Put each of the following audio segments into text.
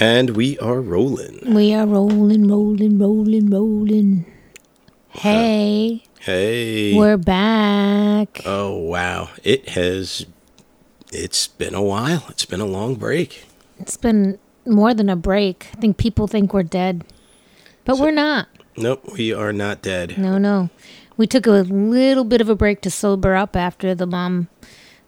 And we are rolling. We are rolling, rolling, rolling, rolling. Hey, Hey. we're back. oh wow. It has it's been a while. It's been a long break. It's been more than a break. I think people think we're dead, but we're not. Nope, we are not dead. No, no. We took a little bit of a break to sober up after the mom,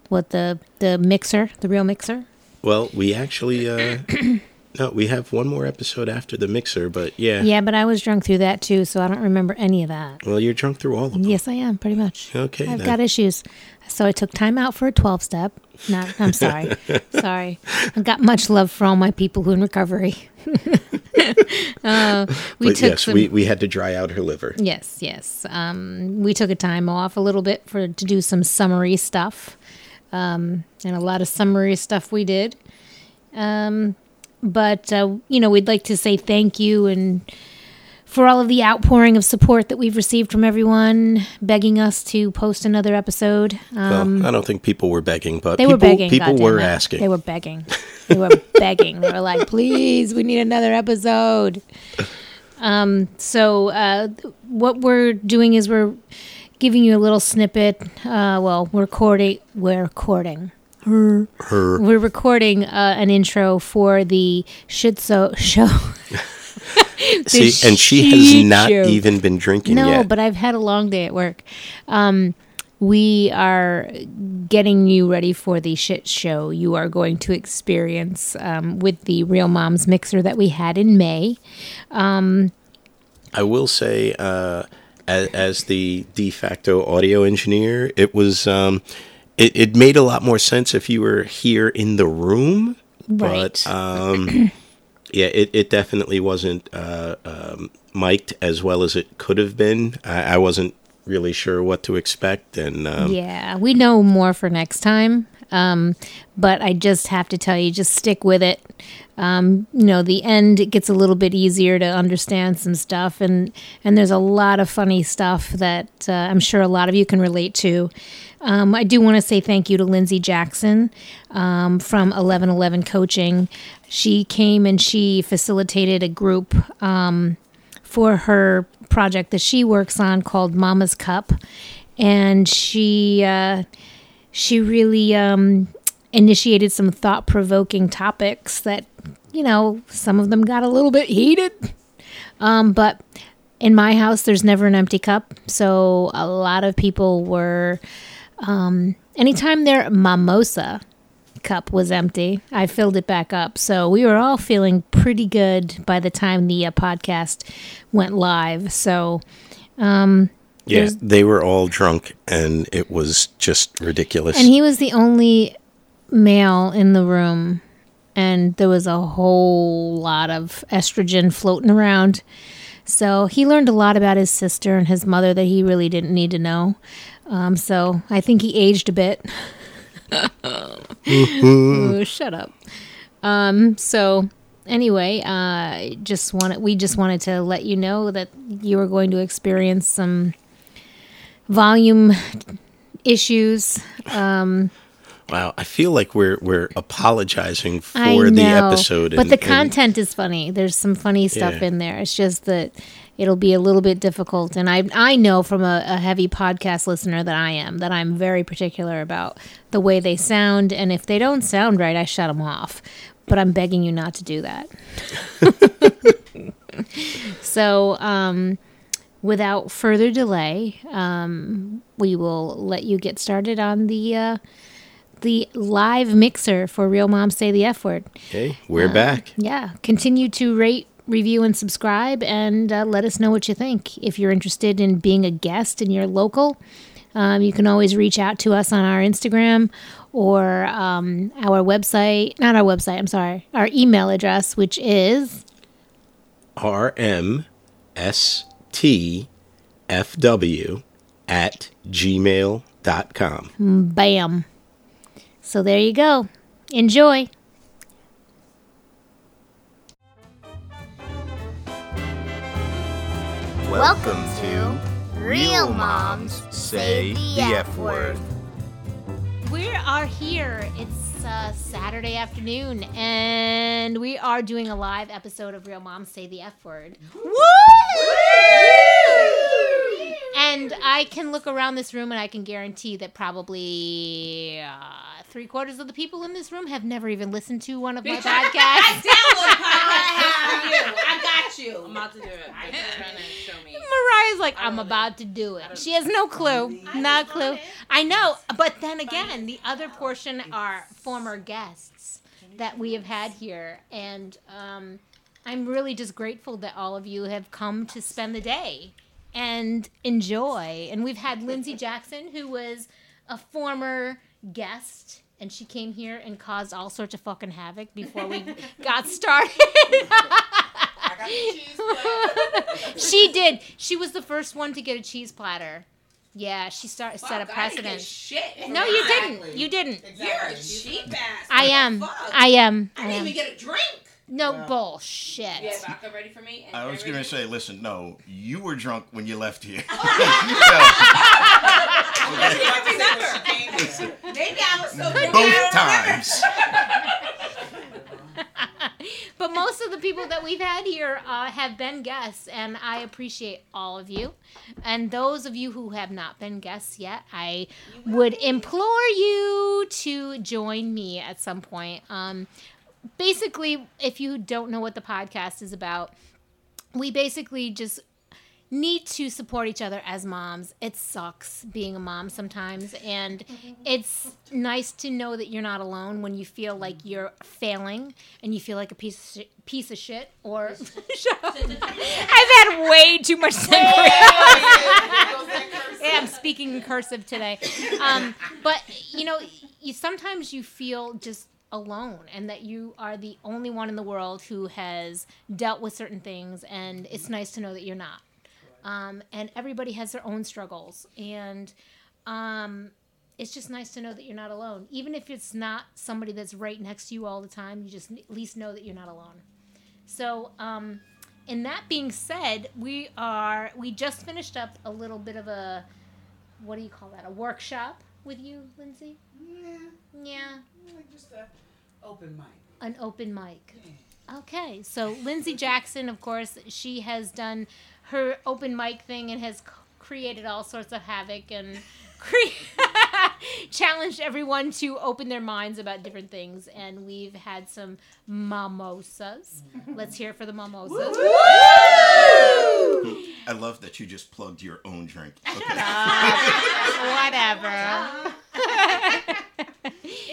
what the the mixer, the real mixer. Well, we actually uh No, we have one more episode after the mixer, but yeah. Yeah, but I was drunk through that too, so I don't remember any of that. Well, you're drunk through all of them. Yes, I am pretty much. Okay, I've then. got issues, so I took time out for a twelve step. Not, I'm sorry, sorry. I've got much love for all my people who are in recovery. uh, we but took yes, some. we, we had to dry out her liver. Yes, yes. Um, we took a time off a little bit for to do some summary stuff, um, and a lot of summary stuff we did. Um, but uh, you know, we'd like to say thank you and for all of the outpouring of support that we've received from everyone, begging us to post another episode. Um, well, I don't think people were begging, but they people, were begging. people were it. asking. They were begging. They were begging. They were like, "Please, we need another episode." Um. So, uh, what we're doing is we're giving you a little snippet. Uh, well, we're recording. We're recording. Her We're recording uh, an intro for the Shitso show. See, and she has not Show. even been drinking No, yet. but I've had a long day at work. Um, we are getting you ready for the shit show you are going to experience um, with the Real Moms mixer that we had in May. I will say, uh, as, as the de facto audio engineer, it was um, it, it made a lot more sense if you were here in the room. Right. But um, yeah, it, it definitely wasn't uh, um, mic'd as well as it could have been. I, I wasn't really sure what to expect, and um, yeah, we know more for next time. Um, but I just have to tell you, just stick with it. Um, you know, the end it gets a little bit easier to understand some stuff, and and there's a lot of funny stuff that uh, I'm sure a lot of you can relate to. Um, I do want to say thank you to Lindsay Jackson um, from 1111 Coaching. She came and she facilitated a group um, for her project that she works on called Mama's Cup, and she uh, she really um, initiated some thought provoking topics that you know some of them got a little bit heated, um, but in my house there's never an empty cup, so a lot of people were. Um, anytime their mimosa cup was empty, I filled it back up. So we were all feeling pretty good by the time the uh, podcast went live. So um, yeah, they were all drunk, and it was just ridiculous. And he was the only male in the room, and there was a whole lot of estrogen floating around. So he learned a lot about his sister and his mother that he really didn't need to know. Um, so I think he aged a bit. Oh, shut up. Um, so anyway, uh, just wanted we just wanted to let you know that you are going to experience some volume issues. Um, Wow, I feel like we're we're apologizing for I the episode, but and- the and- content is funny. There's some funny stuff Yeah. in there. It's just that it'll be a little bit difficult, and I I know from a, a heavy podcast listener that I am that I'm very particular about the way they sound, and if they don't sound right, I shut them off. But I'm begging you not to do that. so, um, without further delay, um, we will let you get started on the. Uh, the live mixer for Real Moms Say the F Word. Hey, we're Uh, back. Yeah. Continue to rate, review, and subscribe, and uh, let us know what you think. If you're interested in being a guest and you're local, um, you can always reach out to us on our Instagram or um, our website. Not our website, I'm sorry. Our email address, which is R M S T F W at gmail.com. BAM. So there you go. Enjoy. Welcome to Real Moms Say the F Word. We are here. It's It's a Saturday afternoon, and we are doing a live episode of Real Moms Say the F Word. Woo! And I can look around this room and I can guarantee that probably uh, three quarters of the people in this room have never even listened to one of my podcasts. I podcasts. download podcasts for you. I got you. I'm about to do it. I'm trying to show me. Mariah's like, I'm about to do it. She has no clue. Not a clue. I know. But then again, the other portion are former guests that we have had here. And um, I'm really just grateful that all of you have come to spend the day and enjoy. And we've had Lindsay Jackson, who was a former guest. And she came here and caused all sorts of fucking havoc before we got started. she did. She was the first one to get a cheese platter. Yeah, she start set a Fuck, I didn't get precedent. Shit. No, you didn't. You didn't. You're a cheap ass. I am. I am. I I didn't am. even get a drink. No bullshit. Yeah, vodka ready for me. And I was gonna say, listen, no, you were drunk when you left here. I don't. Maybe I was so good. Both times. But most of the people that we've had here uh, have been guests, and I appreciate all of you. And those of you who have not been guests yet, I would implore you to join me at some point. Um, basically, if you don't know what the podcast is about, we basically just need to support each other as moms. It sucks being a mom sometimes, and it's nice to know that you're not alone when you feel like you're failing and you feel like a piece of shit, piece of shit. Or I've had way too much yeah, I'm speaking cursive today. Um, but you know, you sometimes you feel just alone and that you are the only one in the world who has dealt with certain things and it's nice to know that you're not. Um, and everybody has their own struggles and um, it's just nice to know that you're not alone. Even if it's not somebody that's right next to you all the time you just at least know that you're not alone. So um, and that being said we are we just finished up a little bit of a what do you call that a workshop with you lindsay? Yeah, yeah like just a open mic. an open mic. Okay, so Lindsay Jackson, of course, she has done her open mic thing and has c- created all sorts of havoc and cre- challenged everyone to open their minds about different things. And we've had some mimosas. Mm-hmm. Let's hear it for the mimosas. I love that you just plugged your own drink. Okay. Whatever.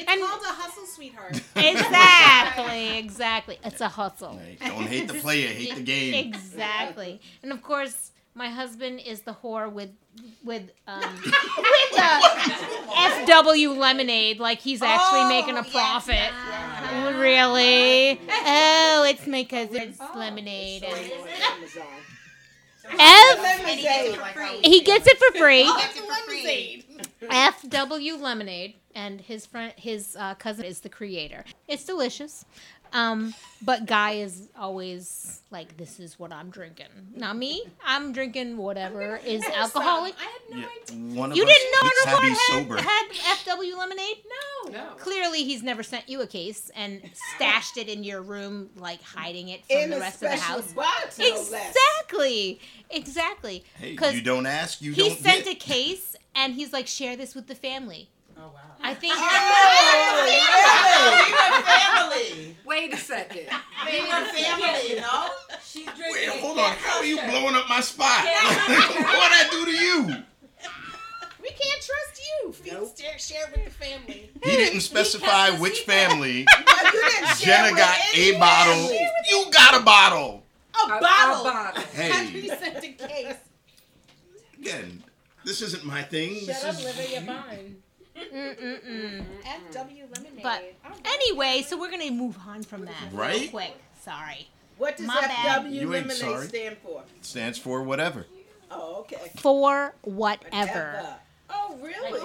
It's And- called a hustle, sweetheart. exactly, exactly. It's a hustle. Hey, don't hate the player, hate the game. Exactly. And of course, my husband is the whore with with um with the FW lemonade, like he's actually Oh, making a yes, profit. yes. Really? Oh, it's because it's lemonade. And And he F, gets it for free. he gets it for free. That's a lemonade. FW Lemonade, and his friend, his uh, cousin is the creator. It's delicious, um, but Guy is always like, "This is what I'm drinking." Not me. I'm drinking whatever is alcoholic. I had no Yeah, idea. one of You us didn't know eats had to everyone be had, sober. had FW Lemonade? No. No. Clearly, he's never sent you a case and stashed it in your room, like hiding it from In the a rest of the special house. box, no less. Exactly, exactly. Hey, 'Cause you don't ask, you he don't sent get. a case and he's like, share this with the family. Oh wow. I think. Oh, family. Wait a second. We were family, you know. She's Wait, hold on. How are you blowing up my spot? What'd I do to you? We can't trust you. Please share, share with the family. He didn't specify which family. No, you didn't share Jenna got a bottle. You got a bottle. A bottle. And he Hey, sent a case. again, this isn't my thing. This Shut up, is Livy, you're fine. Mm-mm-mm. FW lemonade. But anyway, so we're gonna move on from that real Right? quick. Sorry. What does My bad. FW You ain't lemonade sorry. stand for? stands for whatever. Oh, okay. For whatever. Oh, really?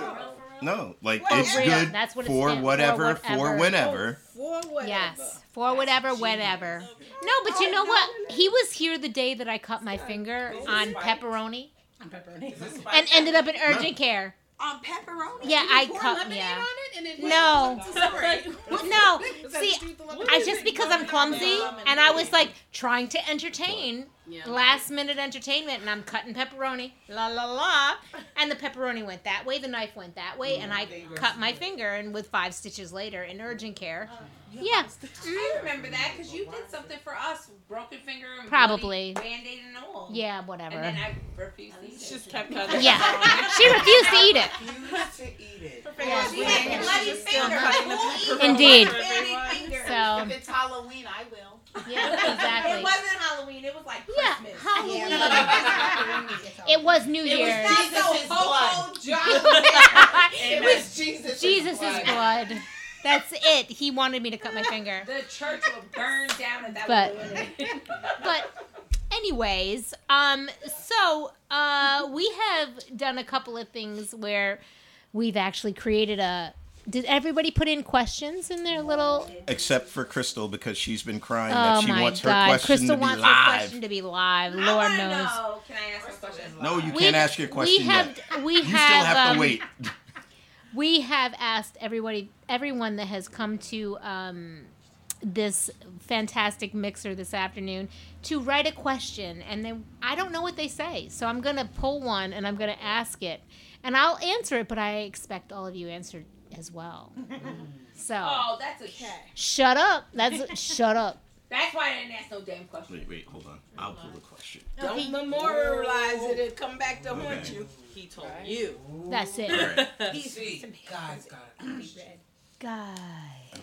No, like For it's real. good That's what it for stands for, whatever, whatever. for whenever. Oh, for whatever. Yes. For whatever, whenever. No, but you know what? He was here the day that I cut my finger on pepperoni I'm pepperoni. and ended up in urgent care. On pepperoni? Yeah, You I pour cut. lemonade Yeah. on it and it No. No, see, the truth of lemonade? I just because I'm clumsy and I was like trying to entertain, Yeah. last minute entertainment, and I'm cutting pepperoni, la la la, and the pepperoni went that way, the knife went that way, and I cut my finger, and with five stitches later in urgent care, oh, yeah, mm-hmm. I remember that because you did something for us, broken finger and Probably. band aid and all. yeah, whatever. And then. I refused to eat it. Just kept cutting. Yeah, she refused to eat it. Refuse to eat it. Yeah. She had a bloody finger. Who eats Indeed. bloody finger? So If it's Halloween, I will. Yeah, exactly. It wasn't Halloween. It was like Yeah, Christmas. Halloween. It was New It was Year's. not Jesus' so blood. ho-ho It was Jesus. Jesus' blood. That's it. He wanted me to cut my finger. The church will burn down and that But- would ruin it. but anyways um so uh we have done a couple of things where we've actually created a did everybody put in questions in their little Except for Crystal because she's been crying oh that she my wants her question crystal to be live? Crystal wants her question to be live I lord wanna knows know. Can I ask a question? No, you We- can't ask your question we have yet. we You have, still have um, to wait. we have asked everybody everyone that has come to um, this fantastic mixer this afternoon to write a question and then i don't know what they say so i'm going to pull one and i'm going to ask it and i'll answer it but i expect all of you answer as well mm. so Oh, that's a cat. shut up that's shut up That's why I didn't ask no damn question. Wait, wait, hold on. I'll pull the question. Don't memorialize it. It'll come back to haunt you. He told you. that's it All right. See, guys got it. guy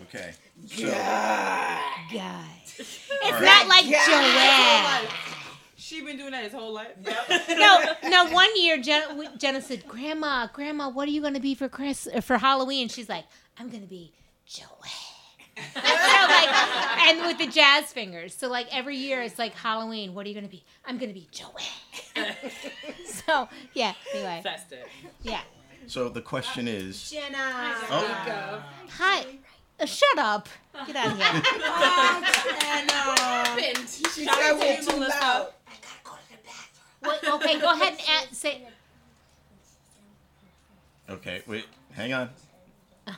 Okay. So, guy it's right. not like joanne She been doing that his whole life. no, no. One year, Jenna, Jenna said, "Grandma, Grandma, what are you going to be for Chris uh, for Halloween?" She's like, "I'm going to be Joanne." so like, and with the jazz fingers. So like every year, it's like Halloween. What are you going to be? I'm going to be Joanne. so yeah. Anyway, Festive. yeah. so the question is. Jenna. Oh, Hi. Uh, shut up. Get out of here. Jenna. She said we're too loud. Wait, okay, go ahead and add, say. okay. Wait. Hang on.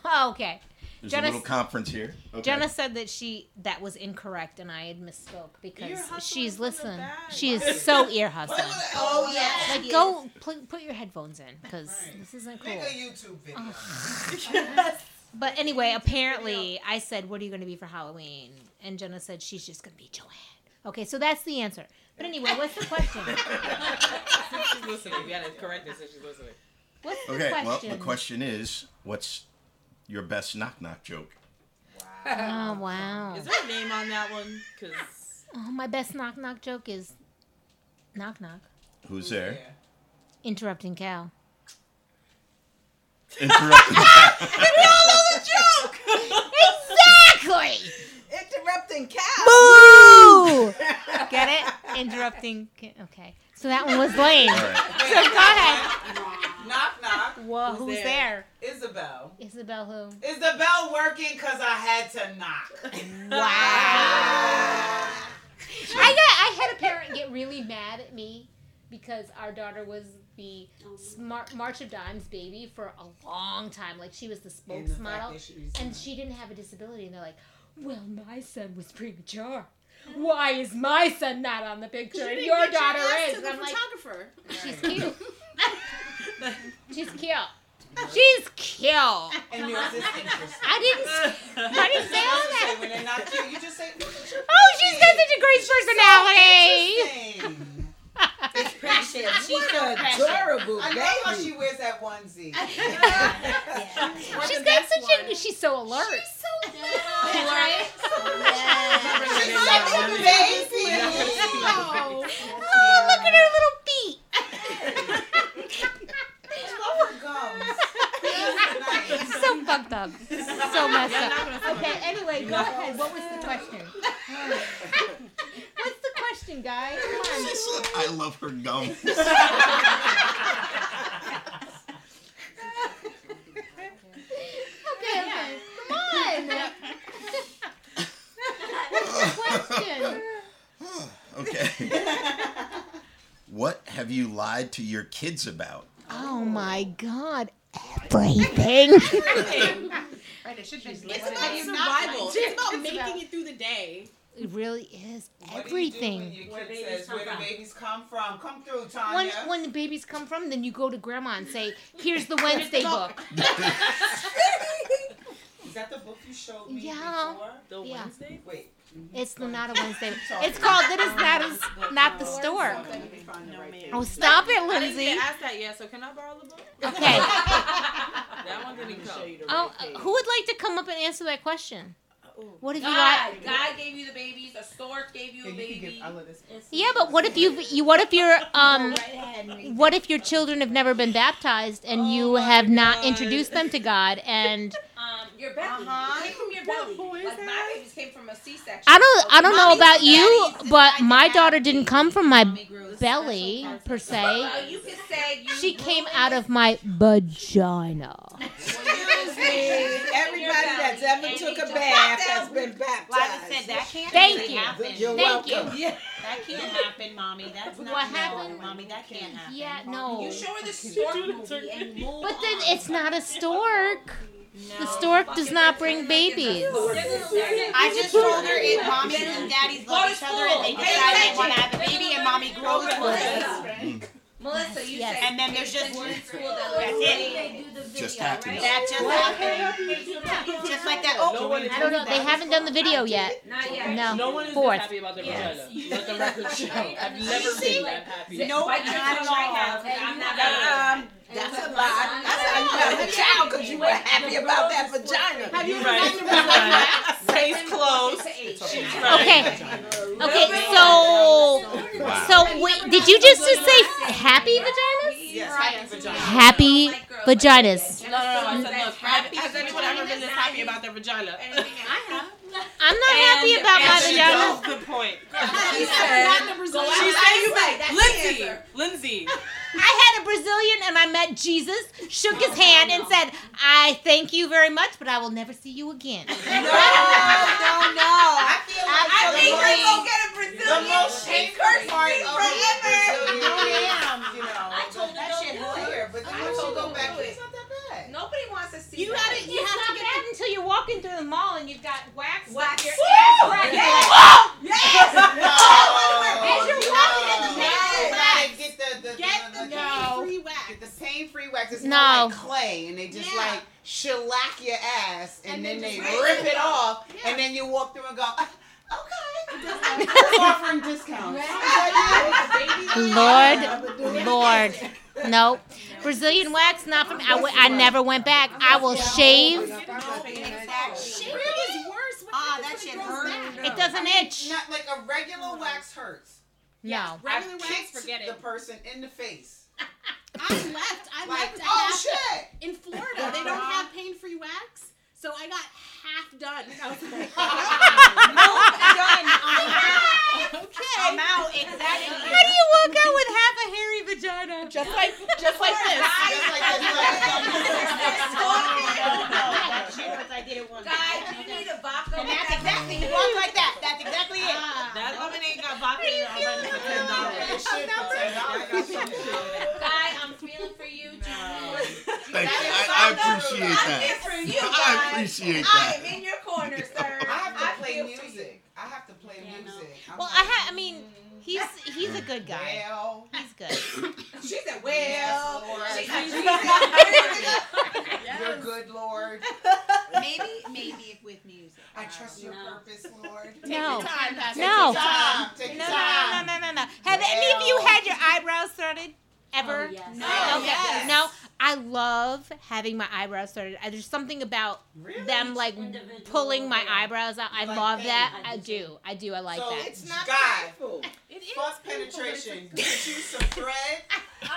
Oh, okay. There's Jenna- a little conference here. Okay. Jenna said that she that was incorrect and I had misspoke because she's from the listening. She is so ear hustling. Oh yeah. Like go pl- put your headphones in because this isn't cool. Make a YouTube video. But anyway, apparently I said, "What are you going to be for Halloween?" And Jenna said she's just going to be Joanne. Okay, so that's the answer. But anyway, what's the question? She's listening. You gotta correct her so she's listening. What's the Okay. question? Well, the question is, what's your best knock knock joke? Wow. Oh wow! Is there a name on that one? Cause Oh, my best knock knock joke is knock knock Who's there? interrupting Cal. Interrupting. Cal. we all know the joke. exactly. Interrupting cow. Boo! Get it? Interrupting. Okay. So that one was lame. All right. So go ahead. Knock knock. Whoa, who's, there? Isabel. Isabel who? Is the bell working? Cause I had to knock. Wow. I got I had a parent get really mad at me because our daughter was the smart March of Dimes baby for a long time. Like she was the spokesmodel. And she didn't have a disability and they're like, Well, my son was premature. Why is my son not on the picture and your daughter is? And I'm like, photographer. She's cute. She's cute. She's cute. And yours is interesting. I didn't. I didn't say all that. When they're not cute, you just say. Oh, she's got such a great personality. Interesting. Precious. She's adorable. I know how she wears that onesie. She's got such a. She's so alert. She's so right. She's like a baby. Oh, look at her little feet. Gums. So fucked up. So messed up. Okay. Anyway, go ahead. What was the question? What's the question, guys? Come on. She "I love her gums." Okay. Okay. Come on. What's the question? okay. what have you lied to your kids about? Oh my God. everything. Right, it should be. It's It's about survival. It's about making it through the day. It really is What do do everything. Where babies says, come where the babies come from? Come through, When Tanya. when the babies come from, then you go to grandma and say, "Here's the Wednesday book." Is that the book you showed me Yeah. before? The Yeah. Wednesday. Wait. It's the not a Wednesday. Sorry. It's called "That is not a, not the Store. Okay, let me find the right page. Oh, stop it, I didn't Lindsay. get asked that yet, so can I borrow the book? Okay. That one didn't come. Oh, who would like to come up and answer that question? What if you God, got? God gave you the babies. A stork gave you a Yeah, you baby. give, I love this. Yeah, but what if you you what if you're um what if your children have never been baptized and you have not introduced them to God and Um, your belly. Uh-huh. Came from your belly. Like my babies came from a C-section. I don't I don't know about you, but my daughter have didn't come from my belly per se. Well, you could say you She came out of my vagina. Excuse. Everybody that's ever took a bath that. has been baptized. Like I said, that can't Thank really you. happen. You're Thank welcome. you. That can't happen, mommy. That's not What happened? mommy. That can't happen. Yeah, no. You show her the stork movie and move But then on. it's not a stork. The stork does not bring babies. I just told her if mommy and daddies love each other and they decide they want to have a baby and mommy grows with it. Melissa, you Yes. said And then there's just one in school that That's looks it. they do the video, Just happened. right? that just happened. Just like that. Oh, I don't know. They haven't done the video yet. Not yet. No. No one is Fourth. happy about their Yes. vagina. Let the record show. I've never been that happy. Nope, Bite your not at tongue all. right now, 'cause I'm not Um, that's a lie. That's how you got a child because you were happy about that vagina. Have you ever Right. gotten a Right. Case closed. Okay. Okay. So, so wait, did you just just say happy vaginas? Yes, happy vagina. Happy vaginas. No, no, no. I said, look, happy. Has anyone ever been this happy about their vagina? I have. I'm not happy about my and she vagina. does Good point. She said, She said you like Lindsay. Lindsay. I had a Brazilian and I met Jesus, shook his hand and said, I thank you very much, but I will never see you again. no, no, no. I feel like I think we're gonna get a Brazilian the most and shameful curse part me of forever. Brazilian yams, you know, I told her that shit do it. clear, but then I once you told go her back, don't it's not that bad. Nobody wants to see You gotta, you have to get until you're walking through the mall and you've got wax. Wax. your Woo! ass crack. Yes. Yes. No, As you're you walking know, in the you mall, gotta get the, get the, the the, No. free wax. Get the pain-free wax. It's No. more like clay, and they just Yeah. like shellac your ass, and, And then then they rip it it off, Yeah. and then you walk through and go, "Ah, okay, offering discounts. Lord, Lord. Nope. Brazilian wax, not from. I, w- I never went back. I will shave. Is worse. Ah, that shit it grows hurt. back? It doesn't itch. Not like a regular wax hurts. No. Regular I've wax, kicked forget the person in the face. I left. I Like, left a oh half shit! in Florida. They don't have pain-free wax, so I got half done. I was like, Done. okay. I'm out. Exactly. How do you walk out with half a hairy vagina? Just like, just like this. Just like this, I did it once. Guys, you need a vodka. And that's exactly. You walk like that. That's exactly it. Ah. That lemonade got vodka in it already for ten dollars. Shit for $10. Guy, I'm feeling you. Thank you. I, I appreciate I'm that. here for you, I guys. appreciate I am in your corner, sir. I have to play feel for you. music. I have to play music. I'm Well, like, I ha- I mean, mm. he's he's a mm. good guy. Well, He's good. She said, well. Yes, She Lord. said, You're good, Lord. Maybe, maybe with music. I trust your purpose, Lord. No. Time, Pastor. No. Take your time. Take No, your no, time. no, no, no, no. Have any of you had your eyebrows started ever? Oh, yes. No. Oh, okay. Yes. No, I love having my eyebrows started. There's something about Really? them like individual, pulling my yeah. eyebrows out. I like love pain. that. I I do do. I do. I like so that. it's not guy. It is First painful, but it's penetration. Get you some thread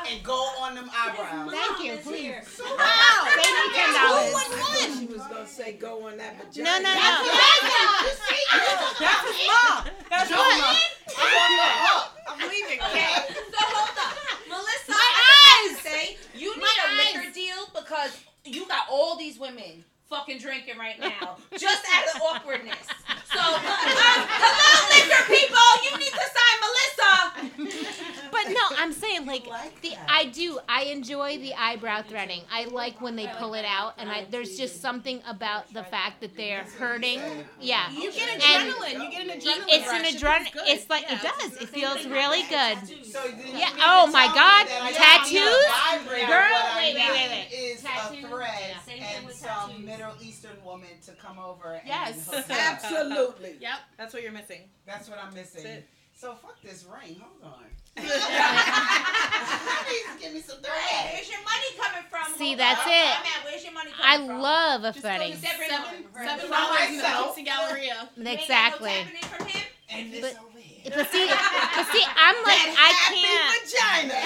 and go on them eyebrows. Thank you. Mom is Please. here. Wow. Save me ten dollars. She was gonna say go on that vagina. No, no, no. That's his mom. That's your mom. I'm leaving. Okay, so hold up. Melissa, My I eyes! have to say, you need My a eyes! liquor deal because you got all these women fucking drinking right now, just out of awkwardness. So, um, hello, liquor people, you need to sign Melissa. But no, I'm saying like like, like the that. I do. I enjoy the eyebrow threading. I like when they pull it out, and I there's just something about the fact that they're hurting. Yeah, You get adrenaline. You get an adrenaline. it's an adrenaline. It's like it does. It feels really good. So then you Yeah, oh my God, tattoos? need a vibrator, Girl, wait, wait, wait, wait. Is a thread Yeah. Same thing and some. Middle Eastern woman to come over and Yes. Absolutely. Yep, that's what you're missing. That's what I'm missing. That's it. So fuck this ring. Hold on. Please give me some Hey, thread. where's your money coming from? See, Hold that's up. it. I'm at, where's your money I coming from? I love a Just go to threading. Seven- Seven, seven For dollars in the myself. Dixie Galleria. You ain't got no Exactly. tapping in from him? And this But- over here. But see, but see, I'm like I can't. Happy vagina.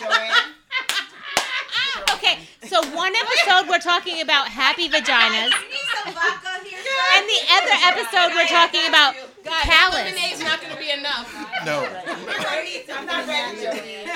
Joanne. Okay, so one episode we're talking about happy vaginas, You need some vodka here, and the other episode we're talking about Guys, callus. lemonade's not going to be enough. No. I'm not ready,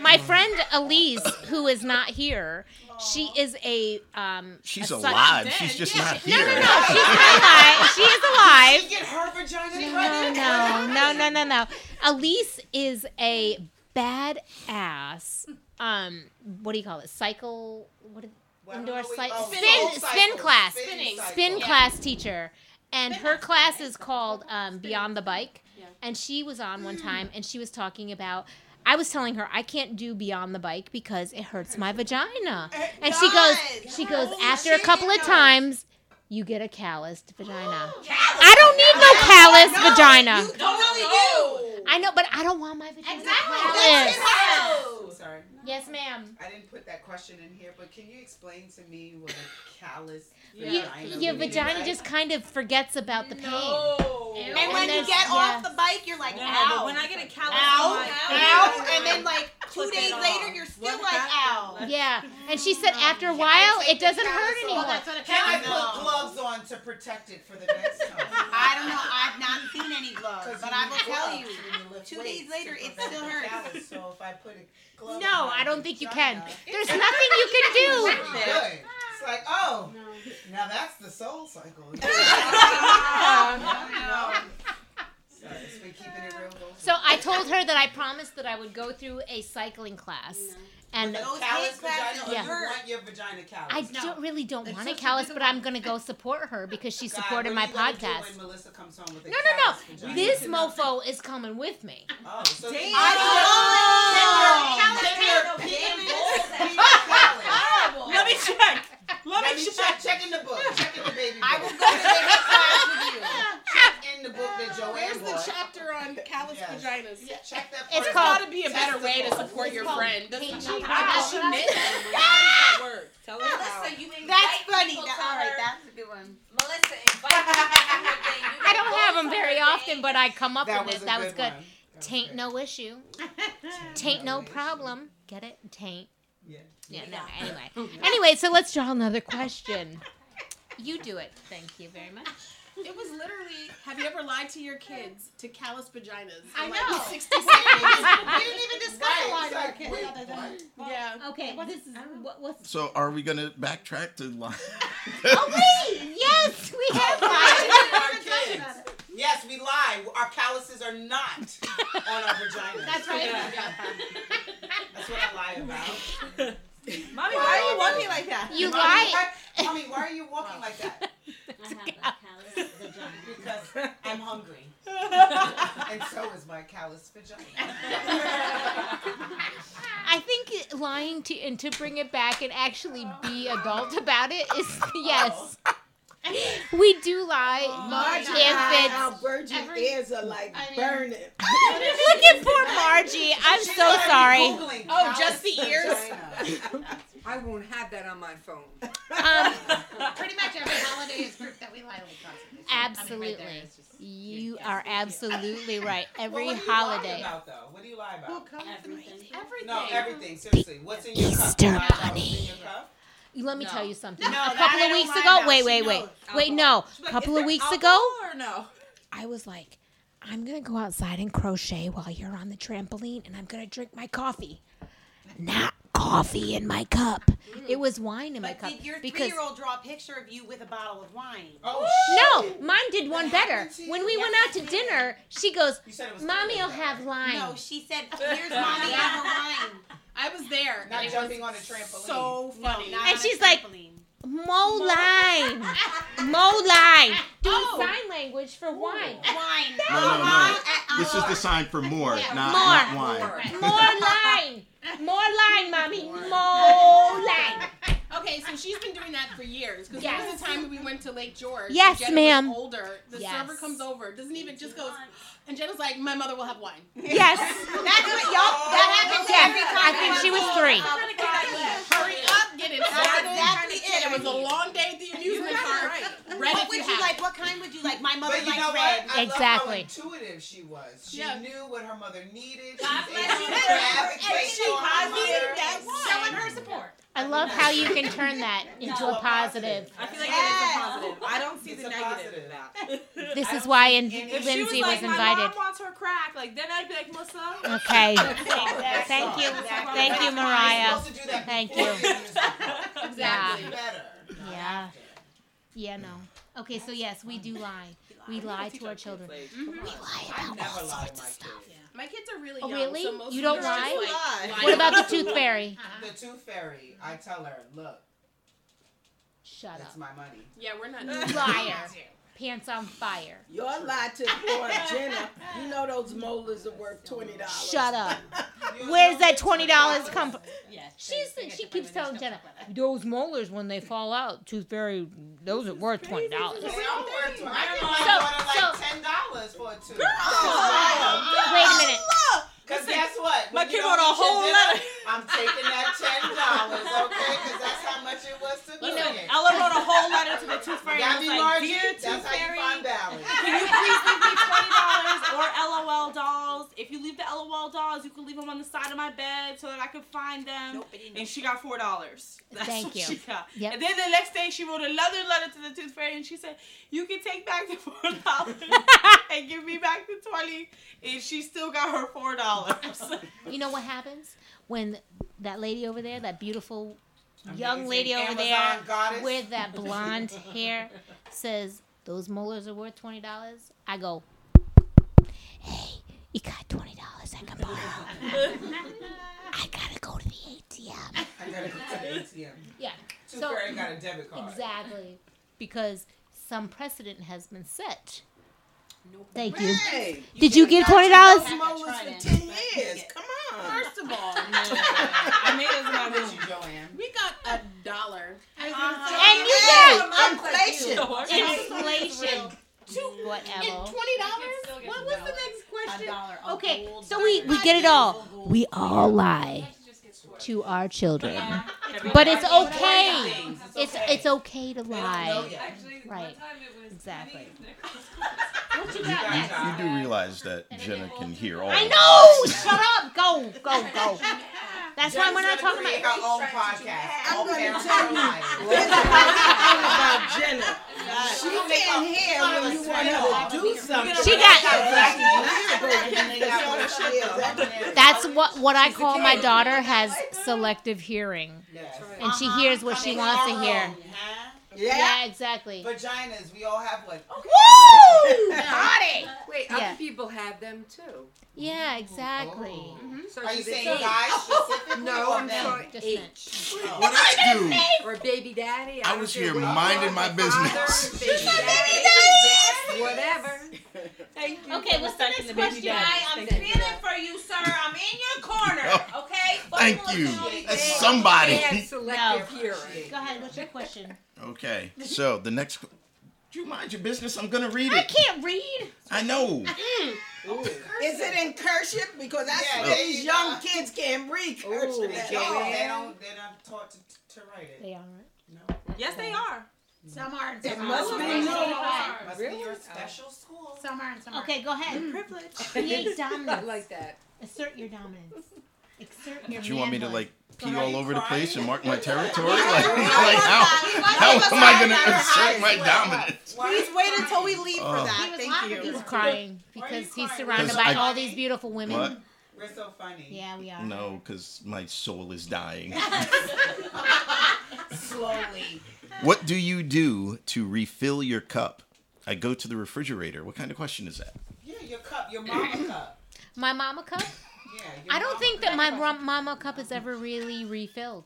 My friend Elise, who is not here, she is a um. She's a suck- alive. She's just Yeah, not she- No, here. no, no. She's not alive. She is alive. She get her vagina No, no, no, no, no, no. Elise is a badass. Um, what do you call it? Cycle. What? Is, Well, indoor I don't know sli- what- oh, spin- spin class. Spinning cycle. spin Yeah. class teacher, and her class is called um, Beyond the Bike. And she was on one time, and she was talking about. I was telling her I can't do Beyond the Bike because it hurts my vagina, It and she goes, she goes Holy after a couple of does. times, you get a calloused vagina. I don't need no callous vagina. You totally do. I know, but I don't want my vagina Exactly. callous. Oh, sorry. Yes, ma'am. I didn't put that question in here, but can you explain to me what a callus You, vagina your vagina like? just kind of forgets about the pain. No. And And when you get yeah. off the bike, you're like, ow. but when I get a callus ow, on my ow, and then like two days later, you're still What like, ow. Yeah, and she said oh, after a while it doesn't hurt anymore. Can I put gloves on to protect it for the next time? I don't know. I've not seen any gloves, but I will tell you. When lift two weights days later, it still hurts. callus. So if I put a glove No, on I don't think you can. There's nothing you can do. Good. It's like, oh, now that's the soul cycle. no. Sorry, it's keeping it real. So I told her that I promised that I would go through a cycling class, and Those callous hip classes vagina, or Yeah. you want your vagina callous? I don't really don't It's want a such a callus, but I'm gonna go support her because she God, supported what my are you gonna do podcast. When Melissa comes home with a No, no, no. vagina? This mofo is coming with me. Oh, so Damn. you- Oh. Check your penis, penis. Let me check. Let Let me me check. check. Check in the book. Check in the baby book. I will go to the hip class with you. check in the book that Joanne Where's the bought. chapter on callous Yes. vaginas? Check that. It's part. There's called- got to be a better way to support your friend. Doesn't she? no How does she problem. knit? How does that work? Tell us how. Melissa, you invite That's funny. people That, to all right, her. that's a good one. Melissa, invite people to her thing. You I don't have them very her often, but I come up That with was it. That was good good. one. That was Taint good. no issue. Taint no problem. Get it? Taint. Yeah. Yeah, no, anyway. Anyway, so let's draw another question. You do it. Thank you very much. It was literally. Have you ever lied to your kids to callous vaginas? I In, know. Like 60 seconds. We didn't even discuss Right, a lot it's our kids wait, other than. yeah. Okay, this is what, what's. So are we gonna backtrack to line? Oh wait! Yes, we have lied to Our kids. Yes, we lie. Our calluses are not on our vaginas. That's right. That's what I lie about. Mommy, why are you walking like that? You Mommy, lie. why- Mommy, why are you walking like that? Because I'm hungry. and so is my callous vagina. I think lying to and to bring it back and actually be adult about it is yes. Oh. We do lie. Oh, Margie if it's Our virgin every- ears are like I mean- burning. look at poor Margie. I'm She's so sorry. Googling Oh, just the ears? vagina. I won't have that on my phone. Um, Pretty much every holiday is group that we lie like constantly. So, I mean, right there absolutely. just- You are absolutely right. Every Well, what do you lie holiday. about, though? What do you lie about? Everything. everything. No, everything. Seriously, what's in your cup? Easter You lie bunny. in? Let me No. tell you something. No, a couple of weeks ago, about. wait, wait, wait, wait. No, A like, couple of weeks alcohol ago, Or no? I was like, I'm gonna go outside and crochet while you're on the trampoline, and I'm gonna drink my coffee. Not coffee in my cup. It was wine in my cup did your because three-year-old draw a picture of you with a bottle of wine? Oh, no, mine did one better. happened to you? When we went out to dinner, she goes, You said it was "Mommy good, will have lime." No, she said, "Here's mommy have a wine." I was there. Not it jumping on a trampoline. So funny. No, And she's like, trampoline. Mo line, mo line, doing Oh. sign language for wine. wine. No, no, no. This is the sign for more, not, More. not wine. More line, more line, mommy, more line. Okay, so she's been doing that for years. Because Yes. there was a time when we went to Lake George. Yes, ma'am. Older. The Yes. server comes over, doesn't even just goes, and Jenna's like, "My mother will have wine." Yes, That's what y'all. That oh. happens yes. every time. I think she was three. Hurry up, get it That's started. exactly it. It was a long day at the amusement park. Ready What would you have. like? What kind would you like? My mother But you know red. what? I Exactly. love how intuitive she was. She Yeah. knew what her mother needed. She was bless able you. to And she for her positive, mother. that's showing her support. I love how you can turn that into a positive. I feel like Yes. it is a positive. I don't see It's the negative negative positive. in that. This is why in- If she If she Lindsay was was like, my invited. Mom wants her crack, like then I'd be like, Melissa. Okay. Thank you. That's Thank all. you, You're Mariah. supposed to do that Thank before you. use. Exactly. It's better. not Yeah. after. Yeah, no. Okay, so yes, we do lie. We lie to our children. We lie I about never all lie sorts to my of stuff. kids. My kids are really Oh, young. really? So most You don't them are just lie? What about the tooth fairy? The tooth fairy, I tell her, look, Shut up. that's up. my money. Yeah, we're not. Liar. Pants on fire. Your lie to poor Jenna. You know those molars are worth twenty dollars. Shut up. You Where's that twenty dollars come from? Yes. She's she keeps telling Jenna, those molars when they fall out, tooth fairy, those are worth twenty dollars. They don't work too. I give So- my daughter like so- ten dollars for a tooth. Wait a minute. Cause guess what? My kid wrote a eat your whole dinner, letter. I'm taking that ten dollars, okay? Cause that's how much it was to You know, it. Ella wrote a whole letter to the tooth fairy. Gotta and like, Margie. Dear That's tooth how you fairy, find balance. Can you please leave me twenty dollars or LOL dolls? If you leave the LOL dolls, you can leave them on the side of my bed so that I can find them. And she got four dollars. Thank you. She got. Yep. And then the next day she wrote another letter to the tooth fairy and she said, "You can take back the four dollars and give me back the twenty, and she still got her four dollars." You know what happens when that lady over there, that beautiful young lady over Amazon there goddess. with that blonde hair says those molars are worth twenty dollars? I go, hey, you got twenty dollars I can borrow? I gotta go to the ATM. I gotta go to the ATM. Yeah, So- fairy got a debit card. exactly, because some precedent has been set. Thank you. Hey, Did you give twenty dollars? molars for ten years. Come on. First of all, I made it I'm my with you, Joanne. we got a dollar. Uh-huh. And you Inflation. get inflation. And Whatever. twenty dollars? What was the next question? Okay, so we we get it all. We all lie to our children, but it's okay. It's it's okay to lie. Right. Exactly. What you got next? You do realize that Jenna can hear all I of know. Shut up. Go go go. That's why we're not talking about. her own podcast. I'm All gonna parents tell are you. liars. There's a thing about Jenna. She Don't can't hear when you want her to do something. She got. That's That's what what I call my daughter has selective hearing, and she hears what she wants to hear. Yeah. Yeah, exactly. Vaginas, we all have one. Woo! Party. Wait, Yeah. other people have them too. Yeah, oh. exactly. Oh. So Are you saying say- guys specifically No, or I'm men? sorry. Just H. What I do? Or baby daddy. I don't was here minding my it, business. Father, baby daddy. Whatever. Thank you. Okay, for what's the next question? daddy. I, I'm Thank you. feeling for you, sir. I'm in your corner. Okay. Fuck Thank you. That's somebody. have selective No. hearing. Go ahead. What's your question? Okay, so the next. qu- Do you mind your business? I'm gonna read it. I can't read. I know. Mm. Is it in cursive? Because I Yeah, see these young go. kids can't read cursive. Ooh, at No, they don't. They're not taught to, to write it. They are. No. Yes, they are. Some are and It some must aren't. be Some Must Really? be your oh. special school. Some are and some aren't. Okay, go ahead. Mm. Privilege. Create I dominance. like that. Assert your dominance. Exert your Do you want me to like pee all you over the place and mark my territory? Like, like how how am I gonna assert my dominance? Please wait until we leave Oh. for that. He was Thank laughing. you. He's crying because he's surrounded by I- all these beautiful women. What? We're so funny. Yeah, we are. No, because my soul is dying. Slowly. what do you do to refill your cup? I go to the refrigerator. What kind of question is that? Yeah, your cup, your mama cup. My mama cup? Yeah. I don't think that my rum- mama cup is ever really refilled.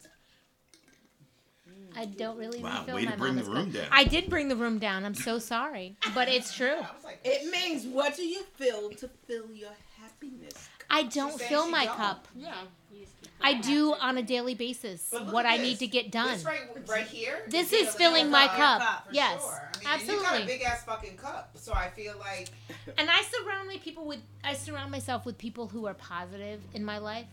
I don't really Wow, refill way my to bring the room cup. down. I did bring the room down. I'm so sorry, but it's true. It means what do you feel to fill your happiness? I don't saying fill she my don't. cup. Yeah. I do on a daily basis But what I this. need to get done. This right, right here. This is filling my cup, cup. your cup, for Yes, sure. I mean, and You got absolutely. a big ass fucking cup, so I feel like And I surround my people with I surround myself with people who are positive in my life.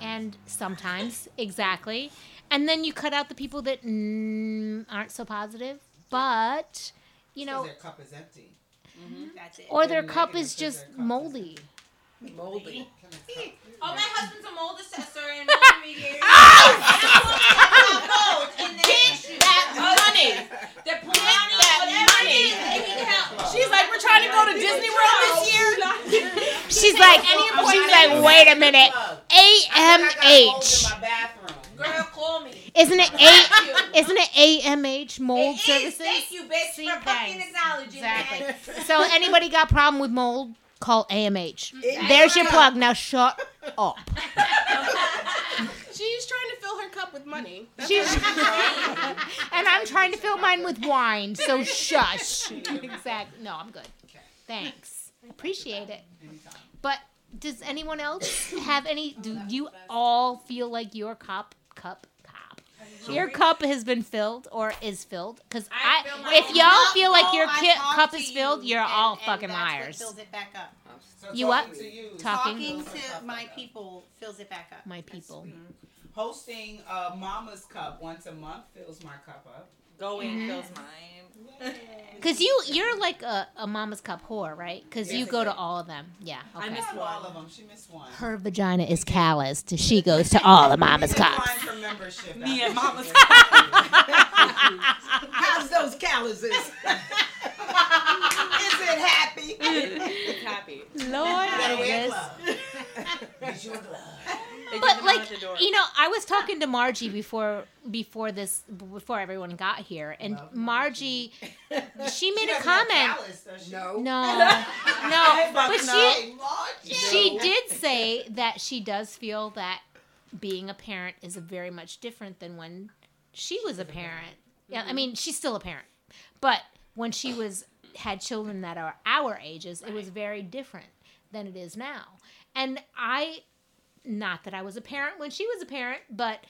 And sometimes, exactly. And then you cut out the people that mm, aren't so positive, but you know, their cup is empty. That's it. or their they're cup is just their cup is moldy. Moldy. Oh, my husband's a mold assessor and oh! mold mediator. that oh, money. They're pulling out that whatever money. it is, they need help. She's like, we're trying to go to Disney World this year. She's like, she's like, wait a minute, AMH. Girl, call me. Isn't it A? Isn't it AMH mold It is. services? Thank you, bitch, See, for fucking thanks. acknowledging Exactly. So anybody got problem with mold? Call AMH. Mm-hmm. There's your plug. Now shut up. She's trying to fill her cup with money. That's She- what she's doing. and I'm trying to fill mine with wine, so shush. exactly. No, I'm good. Thanks. Appreciate it. But does anyone else have any? Do you all feel like your cup, cup, cup, your cup has been filled or is filled? Because I I, if own y'all feel like your ki- cup is filled, you're and- all and fucking that's what liars. fills it back up. So You what? talking To you, Talking? Talking to my people fills it back up. My people. hosting uh, Mama's Cup once a month fills my cup up. Going fills mine. Because you you're like a, a mama's cup whore, right? Because you go to all of them. Yeah. I Okay. miss Not one. all of them. She missed one. Her vagina is calloused. She goes to all the mama's We declined cups. for membership. Me and after Mama's she- How's those calluses? Is it happy? It's happy. Lord, Better wear yes. gloves. Get your gloves. They give But like out the door. you know, I was talking to Margie before before this before everyone got here, and Margie, she made a She doesn't comment. callus, does she? No. No, no, but she Hey, she did say that she does feel that being a parent is very much different than when she was a parent. Yeah, I mm-hmm. mean, she's still a parent, but when she was had children that are our ages, it was very different than it is now. And I, not that I was a parent when she was a parent, but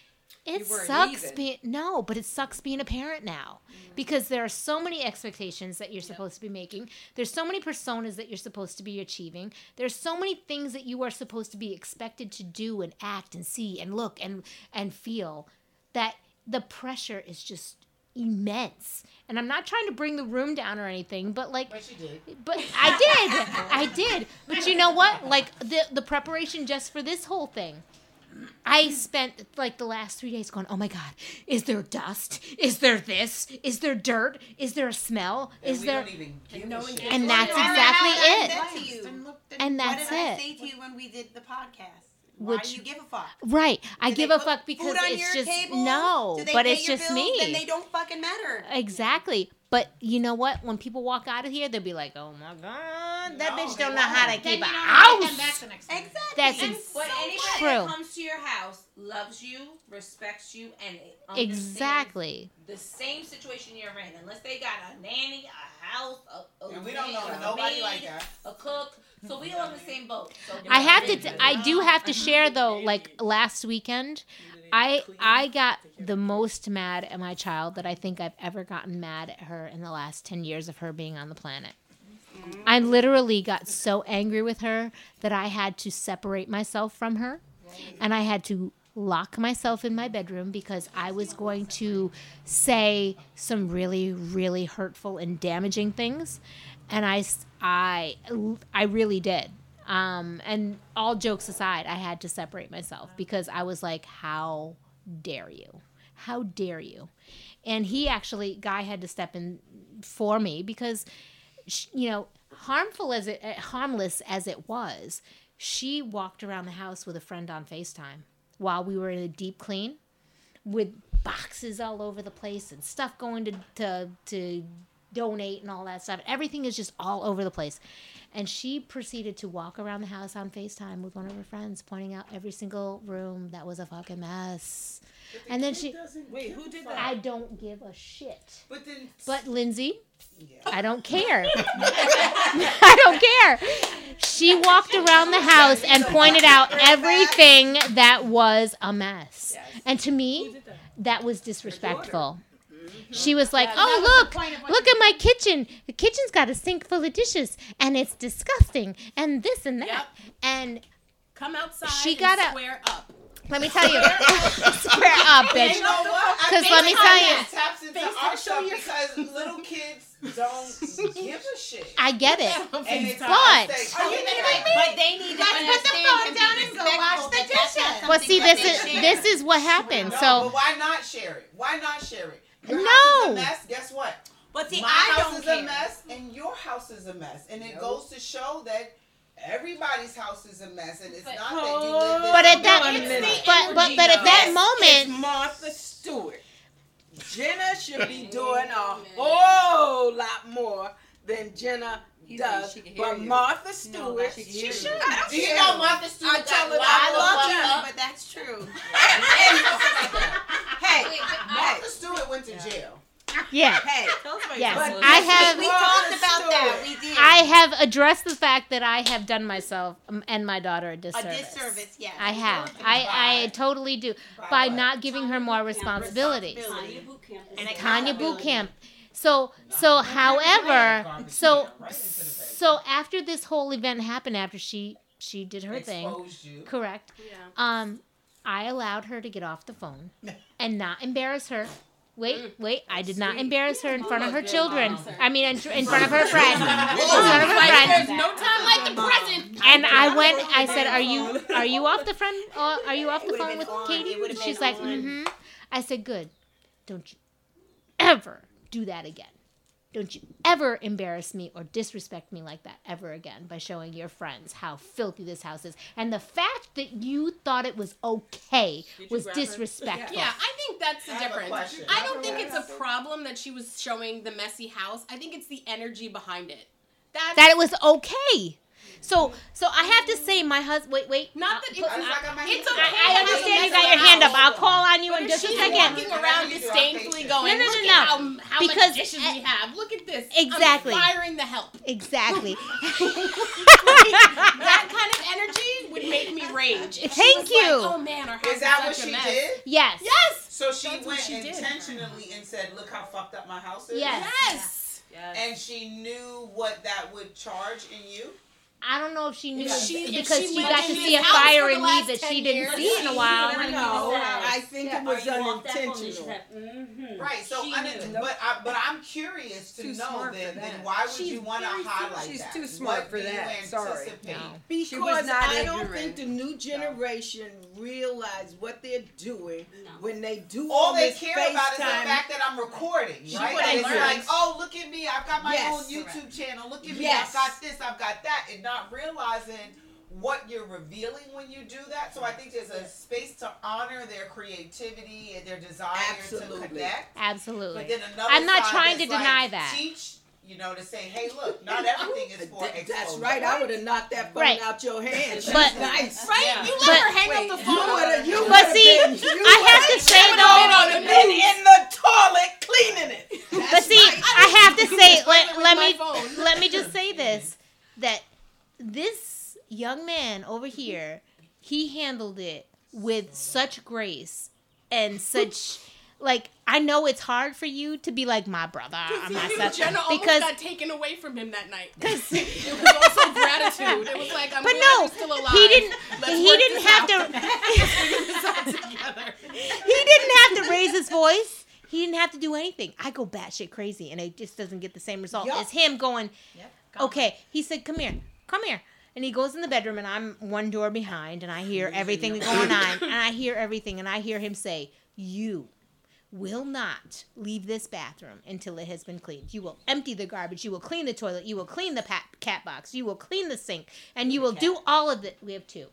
it sucks being no, but it sucks being a parent now because there are so many expectations that you're supposed to be making. There's so many personas that you're supposed to be achieving. There's so many things that you are supposed to be expected to do and act and see and look and and feel that the pressure is just immense. And I'm not trying to bring the room down or anything, but like But she did. but I did. I did. But you know what? Like the the preparation just for this whole thing. I spent like the last three days going, oh my God, is there dust? Is there this? Is there dirt? Is there a smell? And Is we there. don't even give a shit. And that's exactly it. said to you, And what that's did I it. say to you when we did the podcast? Why Which- do you give a fuck? Right. I give a fuck because food on it's your just. table? No, Do they but pay it's your just bills? me. Then they don't fucking matter. Exactly. But you know what? When people walk out of here, they'll be like, "Oh my god, that No, bitch don't know how to won't. keep a Then you don't house." invite back the next time. Exactly. That's And ex- But anybody True. that comes to your house loves you, respects you, and Exactly. the same situation you're in. Unless they got a nanny, a house, a, a And we don't know nobody maid, like that. a cook. So we all in the same boat. So I have to. T- I do have to share though. Like last weekend, I I got the most mad at my child that I think I've ever gotten mad at her in the last ten years of her being on the planet. I literally got so angry with her that I had to separate myself from her, and I had to lock myself in my bedroom because I was going to say some really really hurtful and damaging things and I, I, I really did. Um, and all jokes aside, I had to separate myself because I was like, "How dare you? How dare you?" And he actually, guy had to step in for me because, sh- you know, harmful as it, uh, harmless as it was, She walked around the house with a friend on FaceTime while we were in a deep clean with boxes all over the place and stuff going to to, to donate and all that stuff. Everything is just all over the place. And she proceeded to walk around the house on FaceTime with one of her friends, pointing out every single room that was a fucking mess. And then she, Wait, who did that? I don't give a shit. But then, But Lindsay, I don't care. I don't care. She walked around the house and pointed out everything that was a mess. And to me, that was disrespectful. She was like, "Oh, look, look at my kitchen. The kitchen's got a sink full of dishes, and it's disgusting, and this and that." And Come outside She and gotta- square up. let me tell you, square up, bitch. you know what? I 'Cause think let me that tell you- taps into Face our to show stuff your- because little kids don't give a shit. I get it, but Are you But they need to understand and be respectful that that's not well, something see, that this they is this is what happened. No, So but why not share it? Why not share it? Your No. house is a mess. Guess what? But see, My I house don't is care. a mess, and your house is a mess, and it goes to show that everybody's house is a mess, and it's not that you live. in But at that- one It's minute. the but but but at that moment, Martha Stewart. Jenna should be doing a whole lot more than Jenna does. she can hear But you. Martha No, Stewart, she she should. I don't Do you care. know Martha Stewart I tell her I love fuck Jenna, up? but that's true. Hey, hey, Martha Stewart went to jail. yeah, hey. yes, But I have. We talked about that. We did. I have addressed the fact that I have done myself um, and my daughter a disservice. a disservice. disservice, yes. I have. I, I totally do by not giving her more responsibilities. And Tanya boot camp. So so however so so after this whole event happened after she she did her thing Exposed you. correct um I allowed her to get off the phone and not embarrass her Wait, wait! I did not embarrass her in front of her children. I mean, in, in front of her friend. In front of her friend. There's no time like the present. And I went. I said, "Are you are you off the friend? Uh, are you off the phone with. Katie?" It would've She's been like, on. "Mm-hmm." I said, "Good. Don't you ever do that again. Don't you ever embarrass me or disrespect me like that ever again by showing your friends how filthy this house is. And the fact that you thought it was okay was disrespectful. Yeah, I think that's the I have a difference. question. I don't think it's a problem that she was showing the messy house. I think it's the energy behind it. That's That it was okay. So, so I have to say, my husband. Wait, wait. not uh, that put- it's, I just got my it's okay. I, I understand you got your hand up. I'll call on you But in if just a she's second. walking around Whatever you do, I'm disdainfully going, No, no, no, no. how, how Because, much dishes we have. Look at this. Exactly. I'm firing the help. Exactly. That kind of energy would make me rage. If Thank you. Like, oh man, our house Is that what she mess. did? yes. Yes. So she That's went she did. intentionally and said, "Look how fucked up my house is." Yes. Yes. And she knew what that would charge in you. I don't know if she knew If she- because she she, got to see a fire in me last that she didn't years, see in a while. No, I think it was unintentional. Mm-hmm. Right. So, I mean, but I, but I'm curious to Too know then, then why would She's you want to highlight she's that? She's too smart what for do that. Sorry. No. Because not I don't ignorant. think the new generation realize what they're doing when they do All all they this care about is the fact that I'm recording, right? And it's like, oh, look at me, I've got my own YouTube channel. Look at me, I've got this, I've got that, and not realizing what you're revealing when you do that. So I think there's a space to honor their creativity and their desire Absolutely. to connect. Absolutely. But then another I'm not side trying that's to deny that. Teach, you know, to say, hey, look, not everything is for Th- exposure. That's right. I would have knocked that phone Right. out your hand. She's But- nice. Right? You let But- her hang up the phone. You phone. would've- you But would've see, been- you I have to say been though. on the been in the toilet cleaning it. But see, I have to say, let, let me phone. let me just say this: that this young man over here, he handled it with such grace and such. Like I know it's hard for you to be like my brother. I'm not such Jenna almost because got taken away from him that night. Because it was also gratitude. It was like, I'm But glad no, you're still alive. he didn't. Let's he didn't have out. to. Figure this out together. he didn't have to raise his voice. He didn't have to do anything. I go batshit crazy, and it just doesn't get the same result Yup. as him going. Okay, he said, "Come here, come here," and he goes in the bedroom, and I'm one door behind, and I hear everything going on, and I hear everything, and I hear him say, "You." will not leave this bathroom until it has been cleaned. You will empty the garbage. You will clean the toilet. You will clean the pat- cat box. You will clean the sink. And you will do all of it. We have two.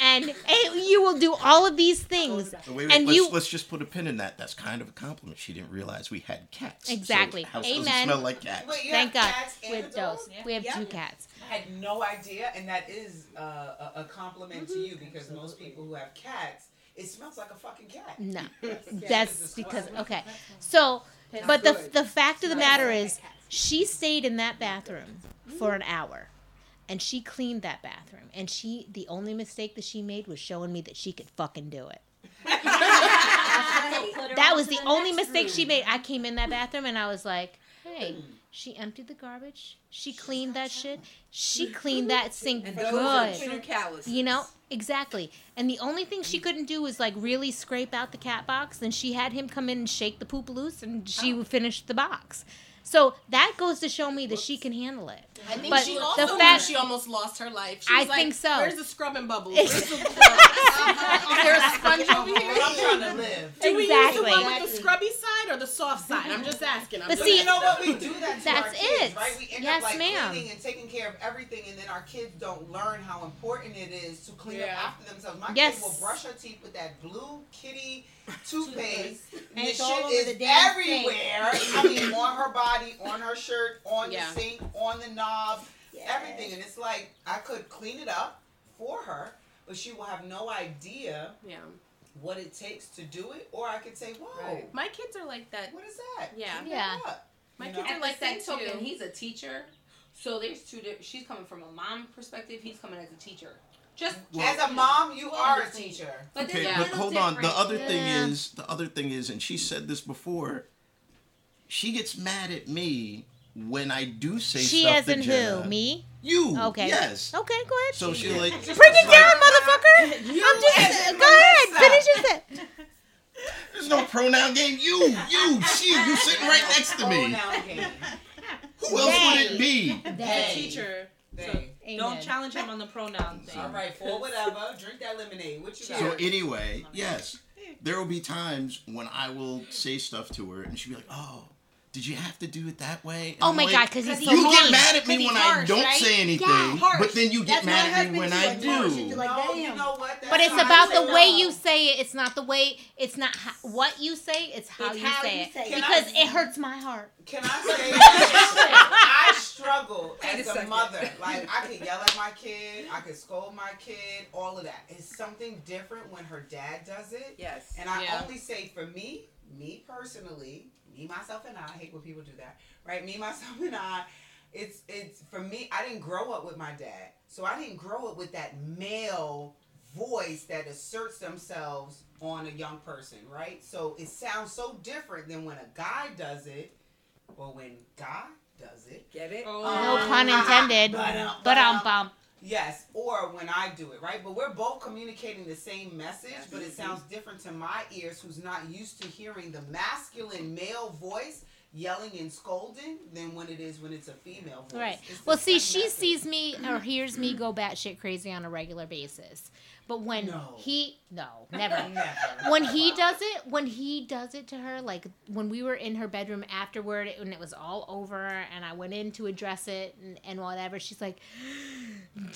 And, and you will do all of these things. Wait, wait, and let's, you let's just put a pin in that. That's kind of a compliment. She didn't realize we had cats. So Exactly. house doesn't Amen. smell like cats. Wait, Thank God. have cats and We have dog? those. We have Yeah. two cats. I had no idea, and that is uh, a, a compliment to you because most people who have cats, it smells like a fucking cat. No, Yes. that's because okay. So, but the the fact of the matter is, she stayed in that bathroom for an hour, and she cleaned that bathroom. And she, the only mistake that she made was showing me that she could fucking do it. That was the only mistake she made. I came in that bathroom and I was like, hey. She emptied the garbage. She cleaned that shit. She cleaned that sink And those are good. true calluses. You know, exactly. And the only thing she couldn't do was like really scrape out the cat box. And she had him come in and shake the poop loose, and she would finish the box. So that goes to show me that she can handle it. I think But she the also fact- she almost lost her life. She I like, think so. Where's the scrubbing bubbles? Where's the, is there a sponge over here? I'm trying to live. Do we use the one with the scrubby side or the soft side? I'm just asking. I'm But just see- you know what? We do that to That's our kids, it. right? We end Yes, up like ma'am. cleaning and taking care of everything, and then our kids don't learn how important it is to clean Yeah. up after themselves. My Yes. kid will brush her teeth with that blue kitty toothpaste, And and the shit is everywhere. I mean, on her body, on her shirt, on Yeah. the sink, on the knob, everything. And it's like I could clean it up for her, but she will have no idea yeah. what it takes to do it. Or I could say, "Whoa, Right. My kids are like that. what is that? Yeah. Clean Yeah. My You kids know? are like that same too. token, he's a teacher, so there's two. Di- she's coming from a mom perspective. He's coming as a teacher. Just As a mom, you are a teacher. But Okay, there's but little hold on. The difference. other thing is, the other thing is, and she said this before. She gets mad at me when I do say She stuff as to in Jenna. who? Me? You. Okay. Yes. Okay, go ahead. So she like Bring it down, motherfucker. I'm just. Go ahead. Finish your set. There's no pronoun game. You, you, she, you sitting right next to me. Pronoun game. Who else would it be? the They. teacher. They. Don't challenge him on the pronoun thing. All right, for whatever. Drink that lemonade. What you got? So anyway, yes, there will be times when I will say stuff to her, and she'll be like, "Oh, did you have to do it that way?" And Oh I'm my like, God, because he's so You get mean. mad at me when he's I don't right? say anything, Yeah, but then you get That's mad at me when I like. You're do. like, no, you know what? But it's about say the way no. you say it. It's not the way. It's not ho- what you say. It's how, It's you, how say you it. say it. because I- it hurts my heart. Can I say I struggle Wait as a second. mother. Like I could yell at my kid, I could scold my kid, all of that. It's something different when her dad does it. Yes. And I Yeah. only say for me, me personally, me myself and I, I hate when people do that. Right? Me myself and I, it's it's for me, I didn't grow up with my dad. So I didn't grow up with that male voice that asserts themselves on a young person, right? So it sounds so different than when a guy does it or when God does it. Get it? Oh. No Um, pun intended. but, um, But um, um, bum. Yes, or when I do it, right? But we're both communicating the same message, but it sounds different to my ears who's not used to hearing the masculine male voice yelling and scolding than when it is when it's a female voice. Right. It's Well, see, she message. sees me or hears me go batshit crazy on a regular basis. But when No. he, no, never. Never. when he does it, when he does it to her, like when we were in her bedroom afterward, and it was all over, and I went in to address it and, and whatever, she's like,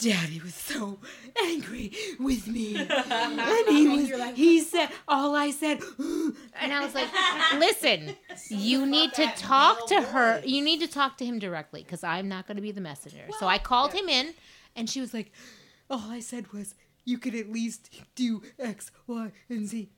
Daddy was so angry with me. and he was, he said, all I said, and I was like, listen, you need to talk to her. You need to talk to him directly because I'm not going to be the messenger. so I called him in, and she was like, all I said was, you could at least do X, Y, and Z.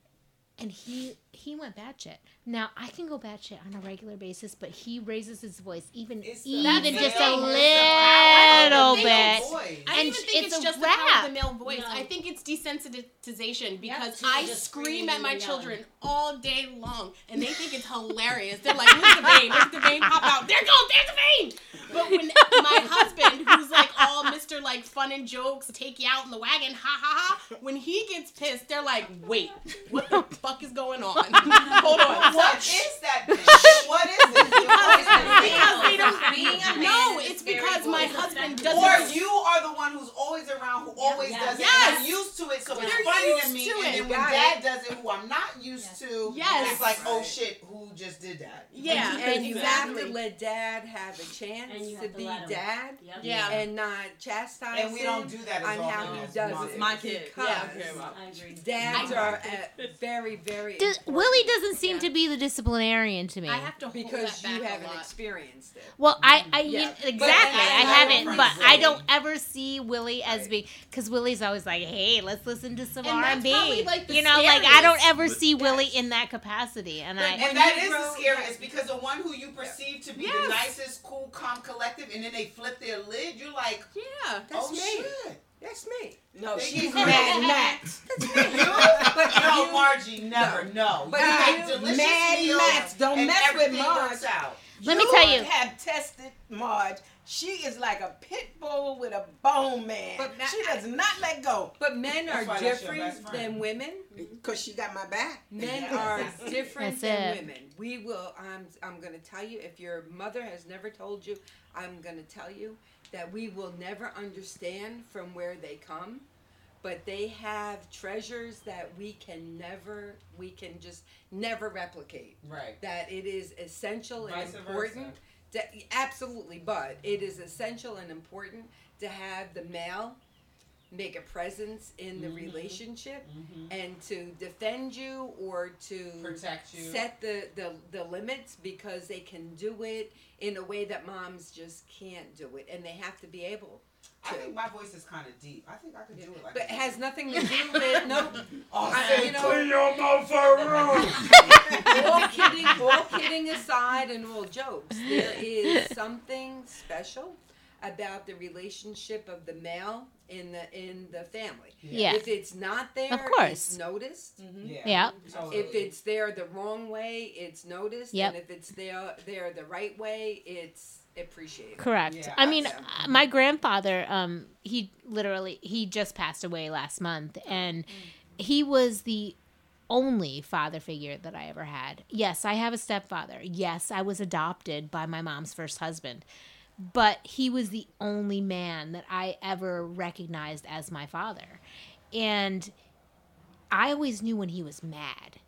And he he went batshit. Now I can go batshit on a regular basis, but he raises his voice even the even just a versus the power of the little bit. voice. I And don't even think it's it's, a just the power of the male voice. No. I think it's desensitization because so I scream at my and yelling. children all day long, and they think it's hilarious. They're like, "Where's the vein? Where's the vein? Pop out! There it goes! There's the vein!" But when my husband, who's like all Mr. like fun and jokes, take you out in the wagon, ha ha ha. When he gets pissed, they're like, wait, what the fuck is going on? Hold on. What is that thing? What is it? Because they Being a man no, it's because my husband doesn't. Or you are the one who's always around, who always Yes. does it. Yes. and You're used to it, so it's They're funny to me. to and it. then when Got dad does it, who I'm not used Yes. to, Yes. it's like, oh shit, who just did that? Yeah, and you have to let dad have a chance And you to have to be dad Yep. Yeah. and not chastise And we don't do that as on how he does moms. it. My kid. Because Yeah, I care about. I agree. dads are uh, very, very Does, important Willie doesn't seem to be the disciplinarian to me. I have to hold because that you back a haven't lot. experienced it. Well, I, I Yeah. you- But exactly. I I haven't, from but I don't ever see Willie as Right. being because Willie's always like, "Hey, let's listen to some And R that's and B." probably, like, the You know, like I don't ever But- see Willie in that capacity, and I. And that you is grow- the scariest because the one who you perceive to be the nicest, cool, calm, collective, and then they flip their lid, you're like, Yeah. That's oh me. shit. That's me. No, They she's use Mad Mad Max. Max. you? But no, you- Margie, never. No. But you you- make delicious Mad meals Max, don't mess with everything Marge. out. Let me tell you. have tested Marge. She is like a pit bull with a bone man. But ma- she does not let go. But men That's are why that's your best different than women because she got my back. Men are different than women. We will. I'm. I'm going to tell you. If your mother has never told you, I'm going to tell you that we will never understand from where they come. But they have treasures that we can never, we can just never replicate Right. that it is essential and Vice important. To, absolutely, but it is essential and important to have the male make a presence in the Mhm. relationship Mhm. and to defend you or to Protect you. set the, the, the limits because they can do it in a way that moms just can't do it and they have to be able I think my voice is kind of deep. I think I could do it like But it has nothing to do with no. Oh, I- say, you know- clean your mouth around. all kidding, all kidding aside, and all jokes, there is something special about the relationship of the male in the in the family. Yeah. If it's not there, Of course. it's noticed. Yeah. Yeah. Totally. If it's there the wrong way, it's noticed. Yep. And if it's there there the right way, it's appreciated. Correct. Yeah, I mean, yeah. uh, my grandfather, um, he literally he just passed away last month, and he was the only father figure that I ever had. Yes, I have a stepfather. Yes, I was adopted by my mom's first husband, but he was the only man that I ever recognized as my father, and I always knew when he was mad.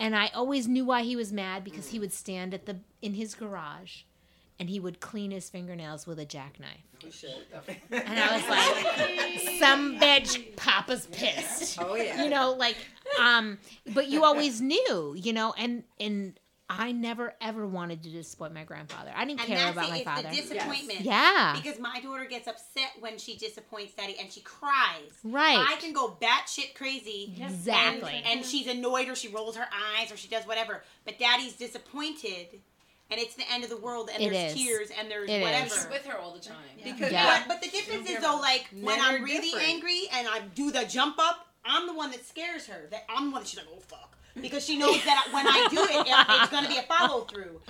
And I always knew why he was mad because he would stand at the in his garage and he would clean his fingernails with a jackknife. And I was like, some bitch, Papa's pissed. Oh yeah. You know, like, um, but you always knew, you know, and and I never ever wanted to disappoint my grandfather. I didn't And care that's about it, my it's father. the disappointment. Yeah. Because my daughter gets upset when she disappoints daddy and she cries. Right. I can go batshit crazy. Exactly. And, and she's annoyed or she rolls her eyes or she does whatever. But daddy's disappointed and it's the end of the world and It there's is. tears and there's It is. whatever. She's with her all the time. Because Yeah. But, but the difference is though, like when I'm really different. angry and I do the jump up, I'm the one that scares her. That I'm the one that she's like, oh fuck, because she knows that when I do it, it it's gonna be a follow through.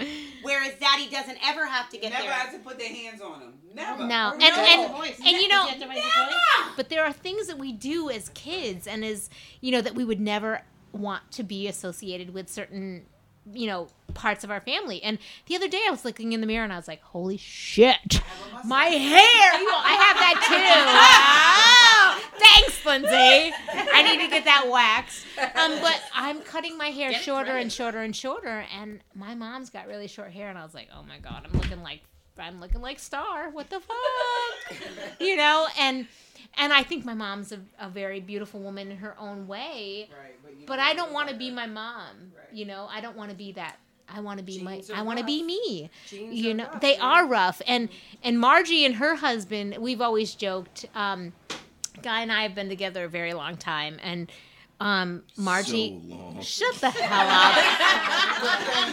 Whereas Daddy doesn't ever have to get there. Never there. had to put their hands on them. Never. No, Or and and, and you know, Did you have to raise your voice? but there are things that we do as kids, and as you know, that we would never want to be associated with certain, you know, parts of our family. And the other day, I was looking in the mirror, and I was like, "Holy shit, my hair! You know, I have that too." Thanks, Lindsay. I need to get that waxed. Um, but I'm cutting my hair Get shorter and shorter and shorter, and my mom's got really short hair, and I was like, "Oh my god, I'm looking like." I'm looking like Star. What the fuck? you know, and and I think my mom's a, a very beautiful woman in her own way. Right, but you But I don't want to be my mom. Right. You know, I don't want to be that. I want to be my. I want to be me. Genes You know, rough, they yeah. are rough. And and Margie and her husband, we've always joked. Um, Guy and I have been together a very long time, and um, Margie. So long. Shut the hell up.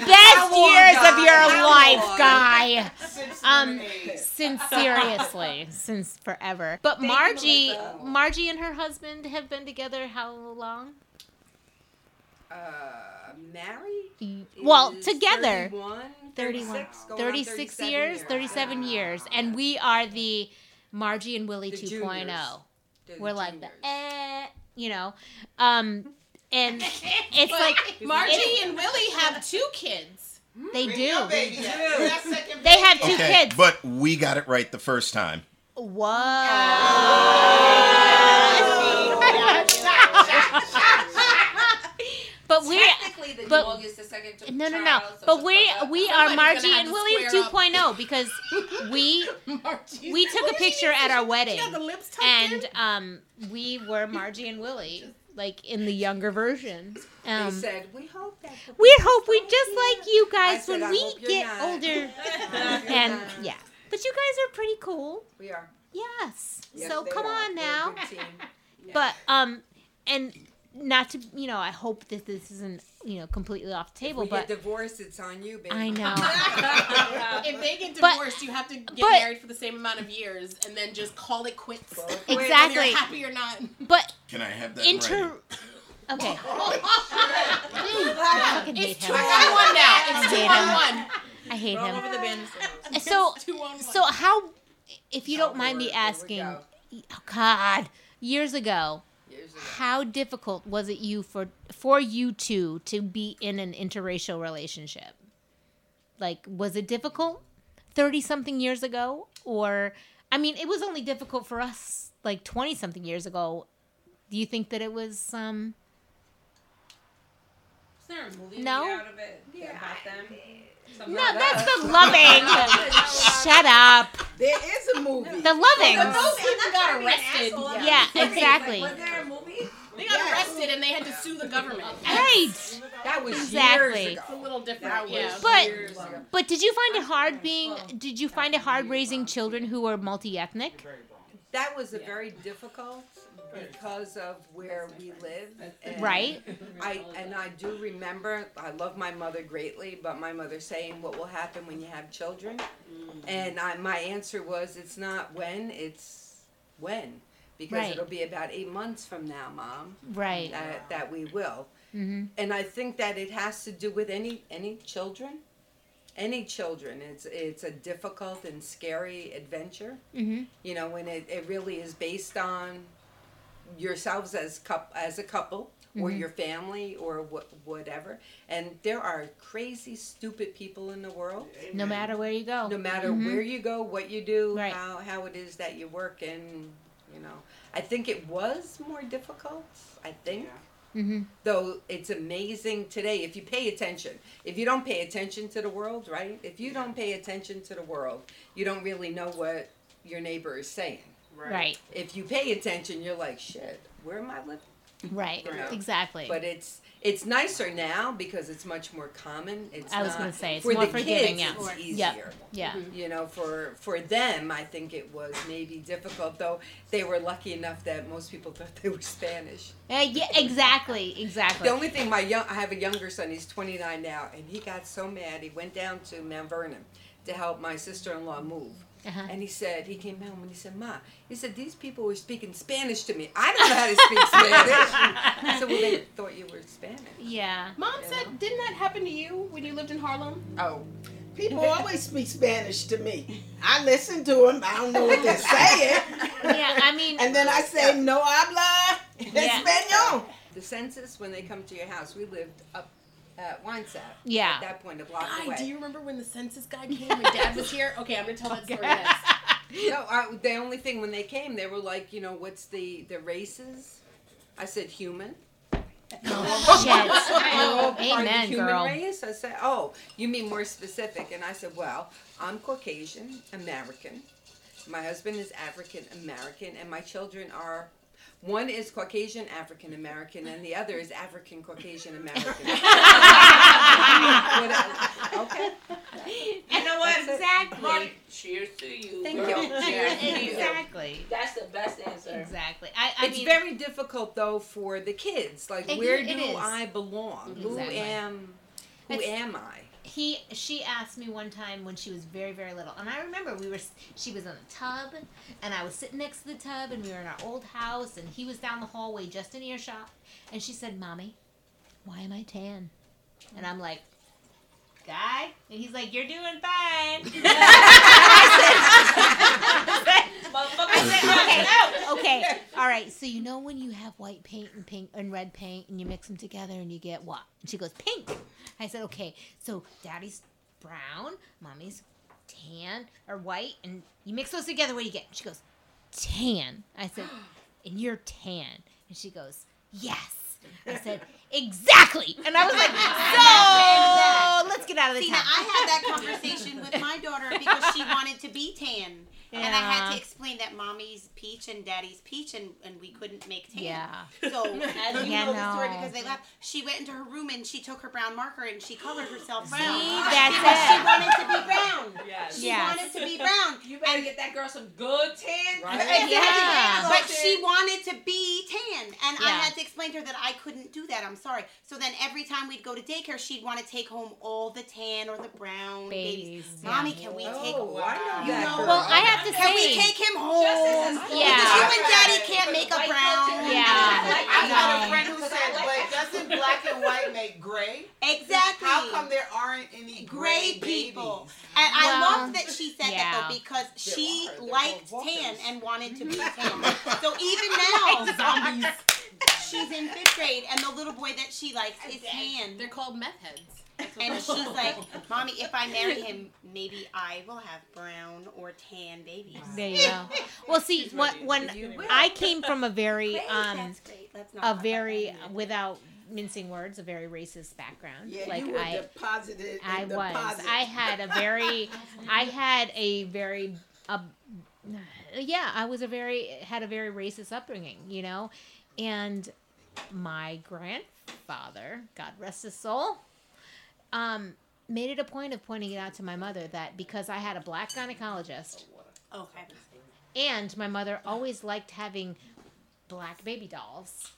Best years of your How life, long? guy. Since Um, lemonade. since seriously, since forever. But Thank Margie, Melissa. Margie and her husband have been together how long? Uh, married? Well, together. 31, 31, 36, going 36 37 years, 37 years. And we are the Margie and Willie The 2.0. juniors. We're like the eh, you know, um, and it's like Margie and Willie have two kids. they Bring do. your baby. They, That second they have two Okay, kids. but we got it right the first time. But we're Technically, the but- dog is the second no, no, no. so But we the fuck up. we are Margie and Willie square up. 2.0 because we Margie. we took a picture at our wedding She had the lips tucked and um we were Margie and Willie like in the younger version. Um, they said, we hope that. the we hope we just hear." like you guys said, when "I we get not." older. and yeah, but you guys are pretty cool. We are. Yes. Yes, so come are. on now. team. But um, and not to you know, I hope that this isn't you know completely off the table, we but get divorced, it's on you, baby. I know. if they get But- divorced, you have to get but- married for the same amount of years and then just call it quits. Well, Whether Exactly. you're happy or not. But Can I have that? inter. writing? Okay. I fucking hate It's two on one now. It's two on one. I hate All him. over the band. So uh, on so how, if you don't mind me Lord, here we asking, oh God, years ago, Years ago. how difficult was it you for for you two to be in an interracial relationship? Like, was it difficult thirty something years ago, or I mean, it was only difficult for us like twenty something years ago. Do you think that it was um? Is there a movie No? made out of it about them? Something No, like that's that? the loving. Shut up. There is a movie. The loving. But those people got arrested. Yeah, exactly. Was there a movie? They got and they had to sue the government. Right. That was Exactly. years It's a little different. That yeah. was But- years. But did you find it hard being? Did you find it hard raising children who are multi ethnic? That was a very difficult because of where we live. and Right. I and I do remember. I love my mother greatly, but my mother saying, "What will happen when you have children?" Mm. And I, my answer was, "It's not when, it's when." Because Right. it'll be about eight months from now, Mom, Right. that, that we will. Mm-hmm. and I think that it has to do with any any children, any children. It's it's a difficult and scary adventure. Mm-hmm. You know, when it, it really is based on yourselves as cup as a couple or Mhm. your family or what whatever. And there are crazy, stupid people in the world. No matter where you go. No matter Mhm. where you go, what you do, Right. how how it is that you work, and you know, I think it was more difficult. I think Mm-hmm. though it's amazing today if you pay attention if you don't pay attention to the world right if you don't pay attention to the world you don't really know what your neighbor is saying Right. if you pay attention you're like shit where am i living Right. You know, Exactly. but it's it's nicer now because it's much more common it's I was not- gonna say, it's for more the forgiving, kids, yeah. it's Yep. easier yeah. you know for for them i think it was maybe difficult though they were lucky enough that most people thought they were spanish Uh, yeah. Exactly. Exactly. the only thing my young I have a younger son, he's 29 now, and he got so mad. He went down to Mount Vernon to help my sister-in-law move. Uh-huh. And he said, he came home and he said, Ma, he said, these people were speaking Spanish to me. I don't know how to speak Spanish. so said, well, they thought you were Spanish. Yeah. Mom said, didn't that happen to you when you lived in Harlem? Oh, People always speak Spanish to me. I listen to them. I don't know what they're saying. Yeah. I mean. And then I say, no habla Yeah. español. the census, when they come to your house, we lived up Uh, at Winesap. Yeah. At that point, a block Guy, away. do you remember when the census guy came when Dad was here? Okay, I'm gonna tell that story next. No, I, the only thing when they came, they were like, you know, what's the the races? I said human. Oh, shit. You're all part of the Amen, human girl. race. I said, oh, you mean more specific? And I said, well, I'm Caucasian American. My husband is African American, and my children are. One is Caucasian African American, and the other is African Caucasian American. okay. You know what? That's it. Exactly. Cheers to you. Thank girl. you. Cheers to you. Exactly. That's the best answer. Exactly. I. I it's mean. very difficult though for the kids. Like, It- where it do is. I belong? Exactly. Who am? Who It's- am I? He she asked me one time when she was very very little and i remember we were she was in a tub and i was sitting next to the tub and we were in our old house and he was down the hallway just in earshot and she said mommy why am i tan and i'm like guy, and he's like, "You're doing fine." I said, okay, okay, all right. So you know when you have white paint and pink and red paint, and you mix them together, and you get what? And she goes, "Pink." I said, "Okay." So daddy's brown, mommy's tan or white, and you mix those together. What do you get? She goes, "Tan." I said, "And you're tan," and she goes, "Yes." I said, "Exactly," and I was like, "So let's get out of the See, now. I had that conversation with my daughter because she wanted to be tan. And I had to explain that mommy's peach and daddy's peach, and, and we couldn't make tan. Yeah. So, as you Yeah, know the story because they left, she went into her room and she took her brown marker and she colored herself brown. See, that's because it. she wanted to be brown. Yes. She Yes. wanted to be brown. You better get that girl some good tan. Exactly. Yeah. But she wanted to be tan, and I had to explain to her that I couldn't do that. I'm sorry. So then every time we'd go to daycare, she'd want to take home all the tan or the brown babies. Babies, Mommy, can we Oh, take? I know You that know, girl. Well, I have to can we take him home? Yeah. Because you and Daddy can't make a brown. Yeah. I got No. a friend who said, but doesn't black and white make gray? Exactly. How come there aren't any gray gray people. babies? And I love that she said that though because she are. They're liked tan and wanted to be tan. so even now, zombies. she's in fifth grade and the little boy that she likes is tan. They're called meth heads. And she's like, Mommy, if I marry him, maybe I will have brown or tan babies. There you go. Well, see, what when I came from a very Great, um that's great. Let's not a very that. without mincing words, a very racist background. Yeah, like you were I deposited. I in the was. deposit. I had a very I had a very uh, yeah, I was a very had a very racist upbringing, you know. And my grandfather, God rest his soul, um made it a point of pointing it out to my mother that because I had a black gynecologist Okay. and my mother always liked having black baby dolls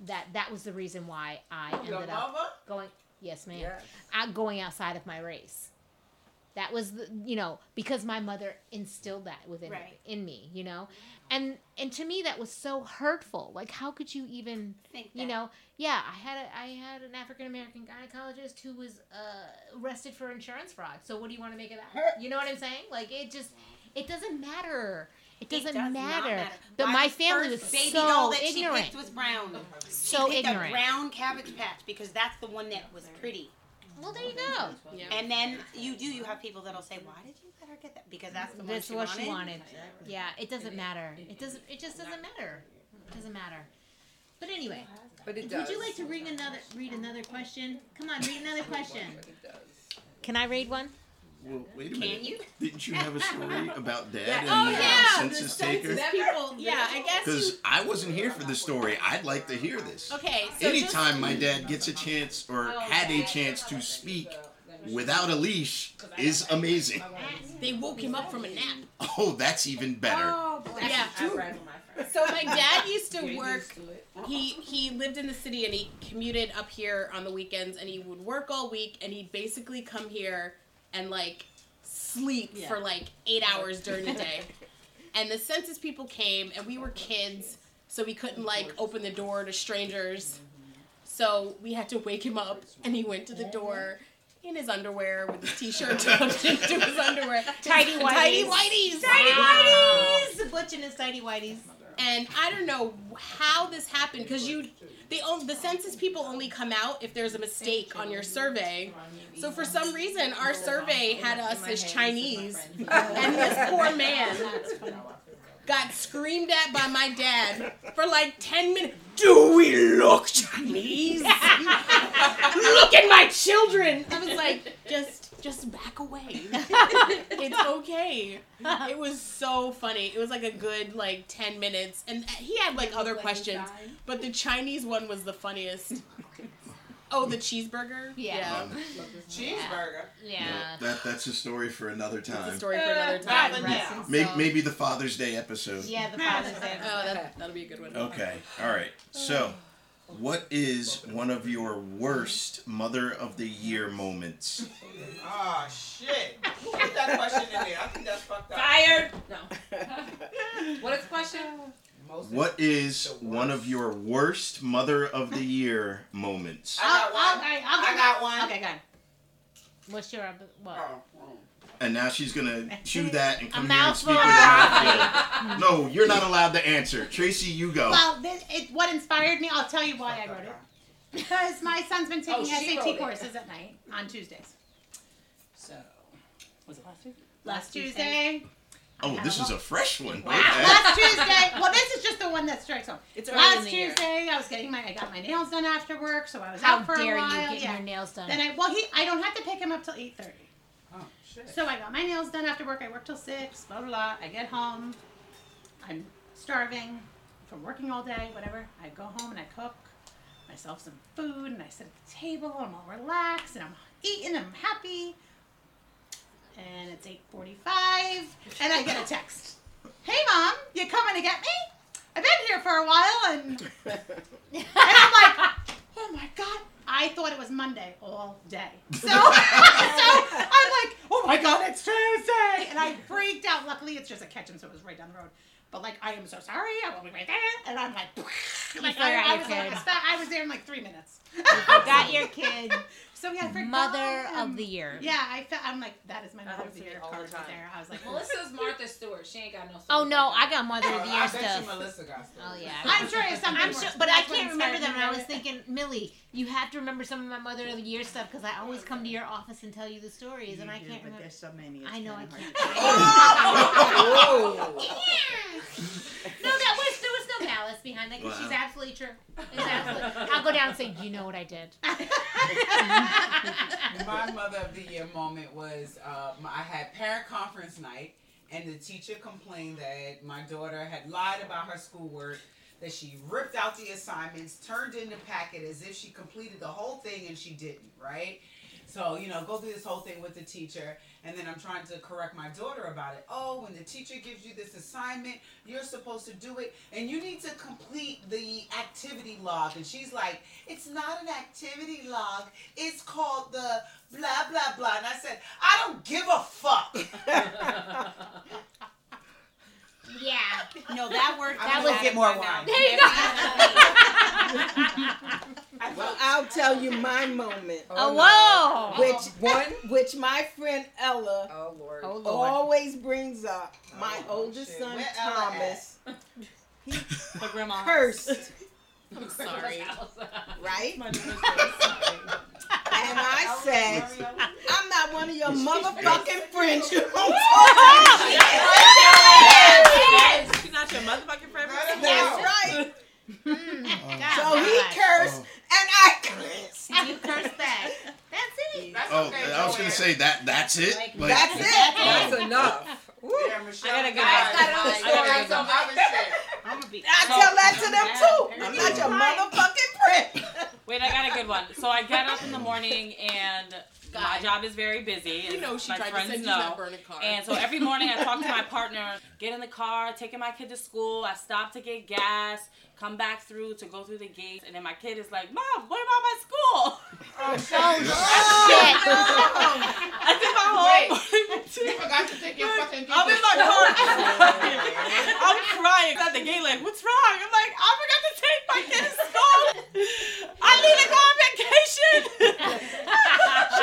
that that was the reason why i ended up going yes ma'am Yes. out going outside of my race that was the, you know because my mother instilled that within Right. in me you know? And and to me that was so hurtful. Like how could you even Think you know? Yeah i had a i had an african american gynecologist who was uh, arrested for insurance fraud. So what do you want to make of that? You know what i'm saying? Like it just it doesn't matter. It It doesn't does not matter, but my family was baby so doll that ignorant. She picked was brown. so she picked ignorant. a brown cabbage patch because that's the one that was pretty. Well there you go. And then you do, you have people that'll say, "Why did you let her get that?" Because that's the one that's she what wanted. she wanted. yeah it doesn't matter. It doesn't it just doesn't matter. It doesn't matter. But anyway But it would you like to read another read another question? Come on read another question. But it does. can i read one Well, wait a minute. Can you? Didn't you have a story about dad and Oh the yeah, census the taker? census people. Yeah, I guess you. Because I wasn't here for the story. I'd like to hear this. Okay, so Anytime my dad gets a chance or had a chance to speak without a leash is amazing. they woke him up from a nap. Oh, that's even better. Yeah. So my dad used to work. He he lived in the city and he commuted up here on the weekends and he would work all week and he'd basically come here and like sleep for like eight hours during the day. and the census people came and we were kids, so we couldn't like open the door to strangers. Mm-hmm. So we had to wake him up and he went to the door in his underwear with his t-shirt tucked into his underwear. Tidy Tidy whities. whities. Tidy Wow. whities. Butch and his tidy whities. And I don't know how this happened because you, they the census people only come out if there's a mistake on your survey. So for some reason, our survey had us as Chinese, and this poor man got screamed at by my dad for like ten minutes. Do we look Chinese? look at my children. I was like, just, just back away. it's okay. It was so funny. It was like a good like ten minutes, and he had like other questions, but the Chinese one was the funniest. Oh, the cheeseburger. Yeah. Um, cheeseburger. Yeah. That that's a story for another It's time. a story for another uh, God, time. yeah. Maybe, maybe the Father's Day episode. Yeah, the Father's Day. Oh, that, that'll be a good one. Okay. All right. So, what is one of your worst Mother of the Year moments? Oh shit. Who put that question in there? I think that's fucked up. Fired. No. what is the question? Most What is one of your worst Mother of the Year moments? I got one. Okay, I'll I got one. Okay, go ahead. What's your uh, what? Oh, And now she's gonna chew that and come A here and speak with broccoli. her. No, you're not allowed to answer. Tracy, you go. Well, this, it, what inspired me, I'll tell you why I wrote it. Because my son's been taking Oh, she wrote SAT it. courses at night on Tuesdays. So, Was it last week? last Tuesday. Oh, this is a fresh one. Wow. Okay. Last Tuesday. Well, this is just the one that strikes home. It's early last in the year. Tuesday. I was getting my I got my nails done after work, so I was How out for dare a you while. getting yeah. your nails done? Then I well he I don't have to pick him up till eight thirty. So I got my nails done after work. I work till six. Blah blah blah. I get home. I'm starving from working all day. Whatever. I go home and I cook myself some food and I sit at the table. and I'm all relaxed and I'm eating. and I'm happy. And it's eight forty-five, and I get a text. Hey mom, you coming to get me? I've been here for a while and and I'm like, oh my god. I thought it was Monday all day. So, so I'm like, oh my god, it's Tuesday. And I freaked out. Luckily, it's just a kitchen, so it was right down the road. But like, I am so sorry. I will be right there. And I'm like, like I, I was like. I was there in like three minutes. I got your kid. So yeah, I forgot Mother him. of the year. Yeah, I felt. I'm like, that is my mother of the year all card the time. there. I was like, Melissa's Martha Stewart. She ain't got no. Oh no, I got mother of the year I bet you stuff. Melissa got stuff. Oh yeah. I'm sure it's something. I'm sure, but I can't remember them. And I was thinking, Millie, you have to remember some of my mother of the year stuff because I always come to your office and tell you the stories, and I can't remember. There's so many. I know I can't. can't. No, that was there was no malice behind that. 'cause Wow. She's absolutely true. It's absolutely. I'll go down and say, "Do you know what I did?" my mother of the year moment was um, I had parent conference night, and the teacher complained that my daughter had lied about her schoolwork, that she ripped out the assignments, turned in the packet as if she completed the whole thing, and she didn't, right? So, you know, go through this whole thing with the teacher, and then I'm trying to correct my daughter about it. Oh, when the teacher gives you this assignment, you're supposed to do it, and you need to complete the activity log. And she's like, It's not an activity log, it's called the blah, blah, blah. And I said, I don't give a fuck. Yeah. No, that worked. I'm That gonna was get more wine. There you go. Well, I'll tell you my moment. Oh, whoa. Oh, which one? Which my friend Ella Oh Lord. Oh Lord. always brings up. My Oh, oldest shit. son Where Ella Thomas My grandma. cursed, I'm sorry. right? My daughter's very sorry. And I said, I'm not one of your motherfucking friends. You don't She's not your motherfucking friend. That's right. Mm. Mm. God, So he God. cursed, uh-huh. and I cursed. You cursed back. That's it. That's Oh, okay, I was gonna say that. That's it. Like, Like, That's it. That's enough. Woo. Yeah, Michelle. I gotta go. Guys, I gotta guys, go. I gotta got some other shit. I'm gonna be. I tell that to them too. I'm not your motherfucking friend. Wait, I got a good one. So I get up in the morning and my job is very busy. You know she my tried to friends send you that burning card. And so every morning I talk to my partner, get in the car, taking my kid to school. I stop to get gas, come back through to go through the gates, and then my kid is like, "Mom, what about my school?" Oh, shit. I did my whole Wait. morning You routine. forgot to take your fucking I'm in my car crying. I'm crying at the gate like, what's wrong? I'm like, I forgot to take my kid to school. I need to go on vacation.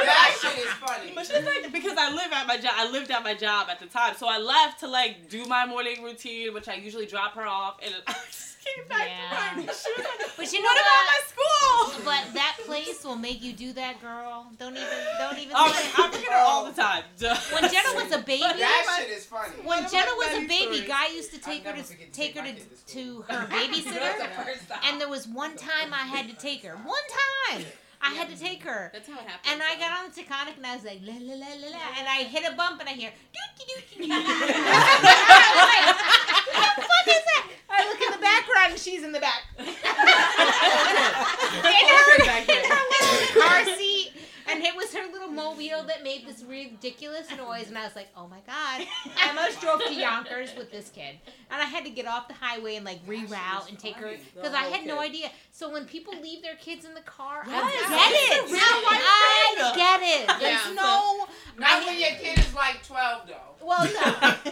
That shit is funny. But she's like, because I live at my job, I lived at my job at the time, so I left to like do my morning routine, which I usually drop her off, and I just came back Yeah. crying. She was like, But you know what about my school? But that place will make you do that, girl. Don't even, don't even. I'm, say. I'm forget her all the time. When Jenna was a baby, That shit is funny. when Jenna was a baby, stories. Guy used to take her never to to take take her to, to to her babysitter, the and there was one time I had to take her. One time I had to take her. That's how it happens. And I got on the Taconic and I was like, la la la la la, and I hit a bump and I hear, doo doo doo doo. What the fuck is that? I look in the background and she's in the back. in her, in her little car seat. And it was her little mobile that made this ridiculous noise. And I was like, oh my God. I almost drove to Yonkers with this kid. And I had to get off the highway and like reroute and take her because I had no idea. So when people leave their kids in the car, I Yes, get it. real I get it. There's Yeah. no. Not when your kid is like 12, though. Well, no.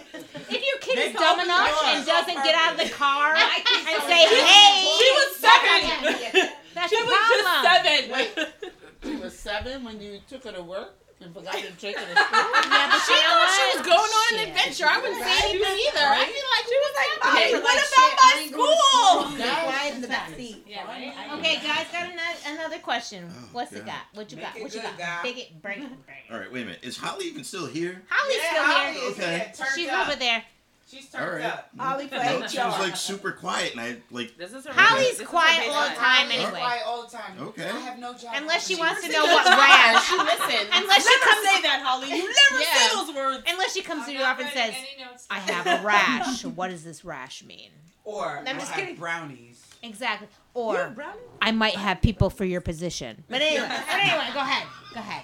If your kid They is dumb enough doors and doesn't get out of the car My kid's and say, hey, She was seven. that's She was problem. just seven. She was seven? when you took her to work and forgot to take her to school? Yeah, but she thought she was going on an adventure. I wouldn't say anything either. I'd be like, She was like, hey, "Mommy, what oh, like, about shit, my I ain't going to school? school." Quiet Quiet in the back seat. Yeah, right? Okay, guys, got another, another question. Oh, What's it got? What you Make got? What you good, got? guy. Big it, break it, break it. All right, wait a minute. Is Holly even still here? Holly's Yeah, still Holly here. is Okay. She's over there. She's All turned right. up. Holly for No, she was like super quiet, and I like. This is her Holly's this is quiet baseline. all the time Holly is anyway. quiet all the time. Okay. I have no job. Unless she She wants to know just what lies. rash. She listens. Unless she comes, say that, Holly. You never Yeah. say those words. unless she comes to I'm you not off and says, "I have a rash." what does this rash mean? Or I'm just have kidding. brownies. Exactly. Or I might have people for your position. But anyway, but anyway, go ahead. Go ahead.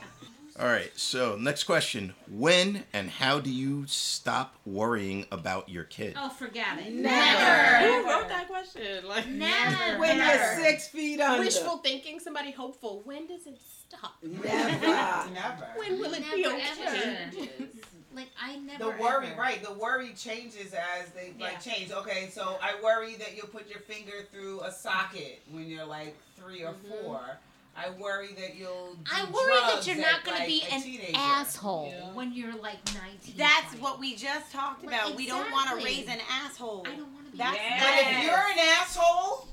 All right. So next question: When and how do you stop worrying about your kid? Oh, forget it. Never. Who wrote that question? Like Never. When you're six feet under. Wishful thinking, somebody hopeful. When does it stop? Never. Never. When will it be Never, okay? ever. Like I never. The worry, ever. right? The worry changes as they like Yeah. change. Okay, so I worry that you'll put your finger through a socket when you're like three or mm-hmm. four. I worry that you'll. Do I worry that you're not going like, to be an teenager. asshole when you're like 19. That's 20. what we just talked Like, about. We don't want to raise an asshole. I don't want to be. That's But if you're an asshole,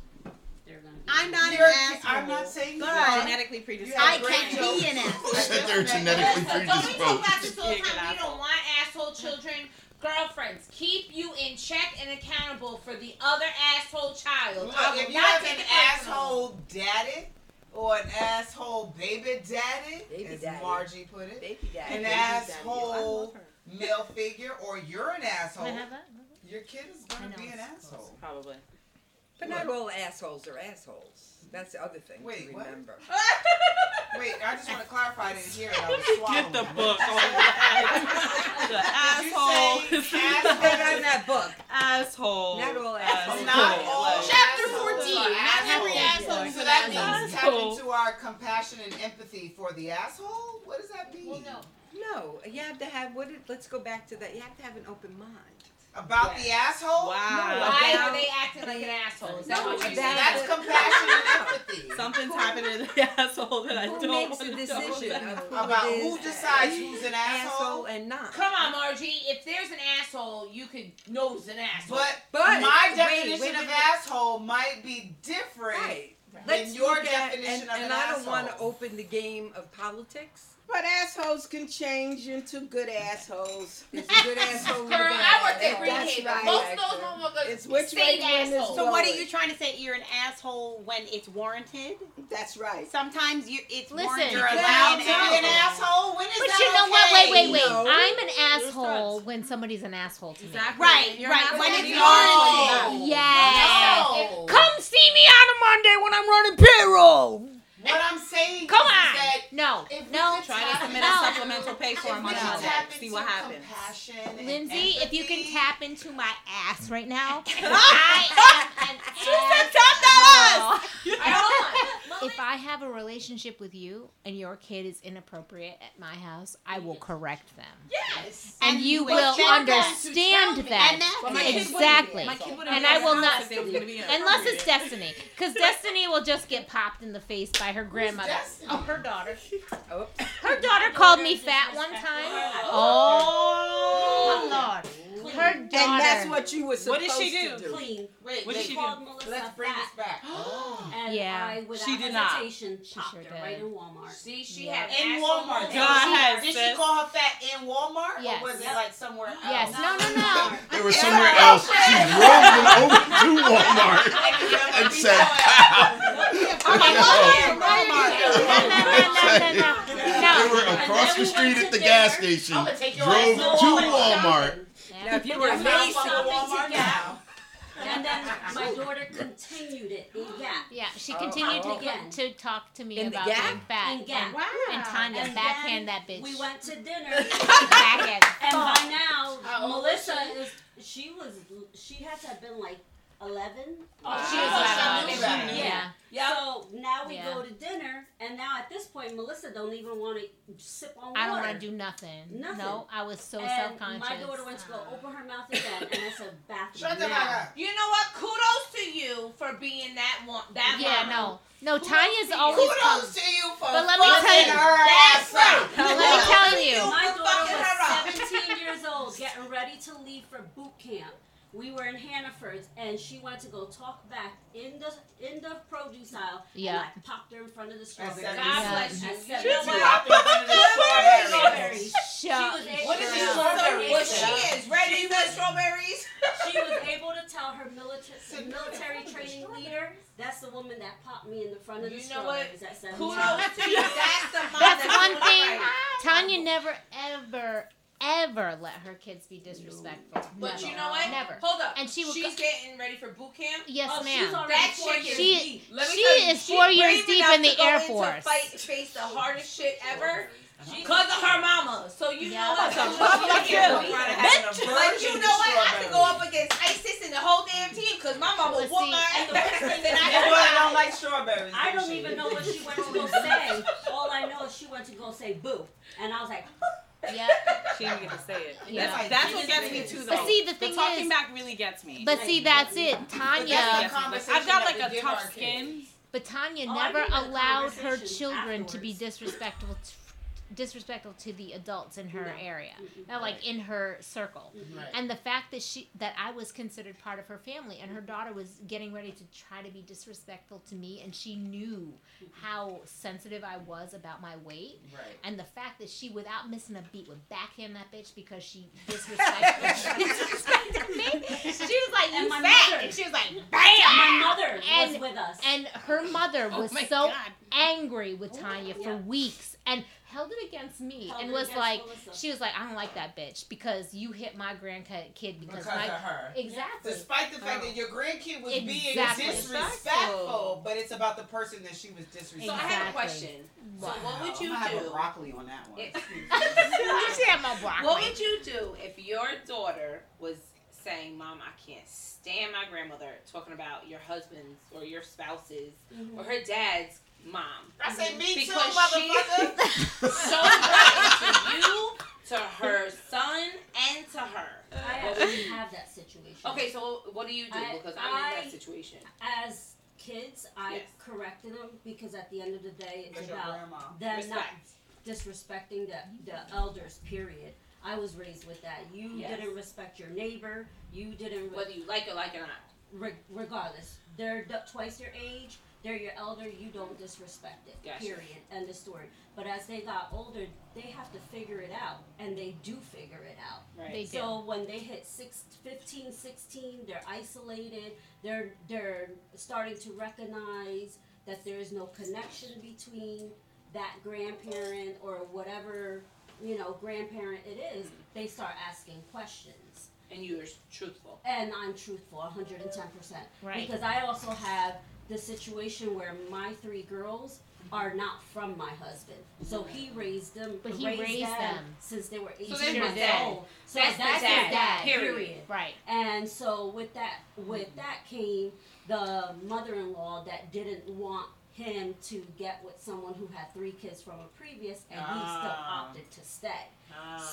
I'm not you're, an asshole. I'm not saying you But are. Genetically predisposed. I can jokes. be an asshole. Who said they're genetically predisposed. Don't we talk about this all the an time? We asshole. don't want asshole children. Girlfriends, keep you in check and accountable for the other asshole child. Look, I will if you not have an asshole daddy or an asshole baby daddy, Baby as daddy. Margie put it, Baby daddy. an baby daddy. asshole male figure, or you're an asshole, Can I have that? your kid is going to be an asshole. Probably. But not all assholes are assholes. That's the other thing Wait, to what? remember. Wait, I just want to clarify. I didn't hear it. I was swallowing. Get the book oh on the asshole. Did you say asshole? Put it on that book. asshole. Not all asshole. assholes. Not all Chapter 14, are not every asshole So that means tap into our compassion and empathy for the asshole. What does that mean? Well, no. No, you have to have what? It, let's go back to that. You have to have an open mind. About the asshole? Wow. Why about are they acting like an asshole? Is that No, what you're saying? That's compassion and empathy. Something's happening to the asshole that I Who don't makes want the decision about. who About it is who decides who's an asshole asshole? and not? Come on, Margie. If there's an asshole, you could know it's an asshole. But, But- my definition wait, of wait. asshole might be different Right. than Let's your look at- definition and, of and an I don't asshole. want to open the game of politics. But assholes can change into good assholes. There's a good asshole. Girl, I worked at asshole. Greenhaven. right, Most of those motherfuckers It's which stayed way the wind is assholes. So what are you trying to say? You're an asshole when it's warranted. That's right. Sometimes you it's Listen, warranted. You're to allowed to be an asshole. When is that? But you know okay? what? Wait, wait, wait. No. I'm an asshole when somebody's an asshole to me. Exactly. Right, You're right. When it's to be No. warranted. Yeah. No. Come see me on a Monday when I'm running payroll. What I'm saying Come is on. that No, if we no. could Try to tap submit into- a supplemental pay if form we on could Monday. tap See into what happens. compassion and Lindsay, if you can empathy- tap into my ass right now, I am an She said tap that asshole. If I have a relationship with you and your kid is inappropriate at my house, I will correct them. Yes. And, you will will expect them to understand that. And that's Well, my it. kid wouldn't- exactly. My And I will not, house if there was gonna be unless it's. Destiny, because Destiny will just get popped in the face by her grandmother. Oh, her daughter. Oh, Her daughter called me fat one time. Oh, oh Lord. Her daughter. And that's what you were What supposed did she to do? do. Clean. Wait, What wait, did she called do? Melissa let's bring fat. this back. And Yeah. I, without She did not. hesitation, She sure her did. right in Walmart. See, she Yeah. had In Walmart. moments. Did Go she- ahead, Did she call her fat in Walmart? Yes. Or was it like somewhere else? Yes. No, no, no. They were somewhere else. She drove them over to Walmart and said, Oh my "Yo." God. No, no, no, no, no, no. They were across the street at the gas station, I'm gonna take your drove to. Walmart. Now if you were a That's what I'm Mason, shopping Walmart now. And then my daughter continued it in Gap. Yeah, she oh, continued Oh, to, okay. to talk to me In the about Gap? being fat. In Gap. And, Wow. and Tanya, And backhand then that bitch. We went to dinner. backhand. And by now, How Melissa is. She was. She had to have been like eleven. Oh, She Wow. was I about knew it. that. Yeah. Yeah. So now we Yeah. go to dinner, and now at this point, Melissa don't even want to sip on water. I don't want to do nothing. Nothing. No, I was so self-conscious. My daughter went to go open her mouth again, and I said, "Bathroom Shut the fuck up. You know what? Kudos to you for being that one. That Yeah, mama. no. No, Tanya's always come. Kudos to you for But let me fucking tell you- her ass That's right. up. Let me tell you. My daughter fucking her up. was 17 years old, getting ready to leave for boot camp. We were in Hannaford, and she went to go talk back in the in the produce aisle. Yeah. And I popped her in front of the At strawberries. God bless you. At You 17. know what? Strawberries. She was able What is to this tell strawberry? her she is? Ready She for was- strawberries? She was able to tell her military military training leader, that's the woman that popped me in the front of the You know what? at Kudos to you. That's the That's that's one thing. Tanya never, ever, ever let her kids be disrespectful. But Never. you know what? Never. Hold up. And she will She's go- getting ready for boot camp. Yes, Oh, ma'am. she's already That four chick years is She- deep. Let me She tell you, is she's four years deep in the to go Air into Force. Fight, face the hardest shit ever. Because of her mama. So you Yeah. know what? That's a So fuck you. Bitch. Like you know what? I could go up against ISIS and the whole damn team because my mama Well, whooped see, my and the ass. worst thing I That's got why I don't like strawberries. I don't even know what she went to go say. All I know is she went to go say boo. And I was like, Yeah. She didn't get to say it. Yeah. That's, that's what gets me too, though. But see, the thing the talking is- back really gets me. But see, that's it. Tanya. the Like, conversation I've got like a tough skin. But Tanya Oh, never allowed her conversation children to be disrespectful to, disrespectful to the adults in her No. area, Mm-mm. uh, like in her circle. Right. And the fact that she that I was considered part of her family, and her daughter was getting ready to try to be disrespectful to me, and she knew how sensitive I was about my weight. Right. And the fact that she, without missing a beat, would backhand that bitch because she disrespected, disrespected me. She was like, And "You my fat," mother- and she was like, And "Bam!" my mother And- was with us. And her mother Oh was my so God. angry with Tanya for Yeah. weeks and held it against me Held and was like, Melissa. she was like, I don't like that bitch because you hit my grandkid kid because, Because my of her. exactly. Despite the fact Oh. that your grandkid was Exactly. being disrespectful, but it's about the person that she was disrespectful. So I have a Exactly. question. So what would you I'm gonna have a broccoli on that one. if- she had my broccoli. What would you do if your daughter was saying, "Mom, I can't stand my grandmother," talking about your husband's or your spouse's Mhm. or her dad's mom? I say me too, Because motherfucker. So threatened to you, to her son, and to her. I actually have that situation. Okay, so what do you do? I- Because I'm in that situation. As kids, I Yes. corrected them because at the end of the day, it's That's about grandma. them not disrespecting the, the elders, period. I was raised with that. You Yes. didn't respect your neighbor. You didn't. Re- Whether you like it, like it or not. re- regardless, they're d- twice your age. They're your elder. You don't disrespect it. Gotcha. Period. End of story. But as they got older, they have to figure it out, and they do figure it out. Right. They do. So when they hit six, 15, 16, they're isolated. They're they're starting to recognize that there is no connection between that grandparent or whatever you know grandparent it is. Mm-hmm. They start asking questions, and you're truthful. and I'm truthful, 110 percent. Right. Because I also have the situation where my three girls are not from my husband, so he raised them. But he raised, raised them, them. since they were 18 So months his old. So That's that's, the his dad, dad. period. Period. Right. And so with that with that came the mother-in-law that didn't want him to get with someone who had three kids from a previous and he still Ah. opted to stay.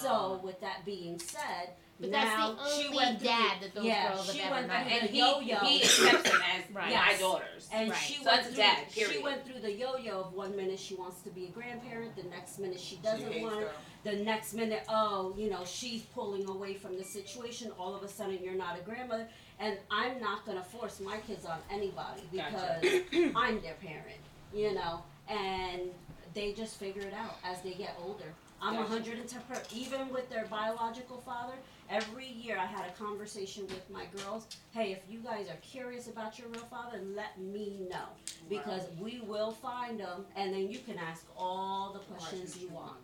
So oh. with that being said, But that's now the she only went through, dad that those yeah, girls have she ever went met. through And the he, yo-yo. he accepts them as Right. my daughters. And Right. she So went that's a through, dad, She went through the yo-yo of one minute she wants to be a grandparent, the next minute she She doesn't hates want it, the next minute, oh, you know, she's pulling away from the situation. All of a sudden, you're not a grandmother, and I'm not gonna force my kids on anybody because Gotcha. I'm their parent, you know, and they just figure it out as they get older. I'm Gotcha. 110 per even with their biological father. Every year I had a conversation with my girls. Hey, if you guys are curious about your real father, let me know because we will find them, and then you can ask all the questions you want.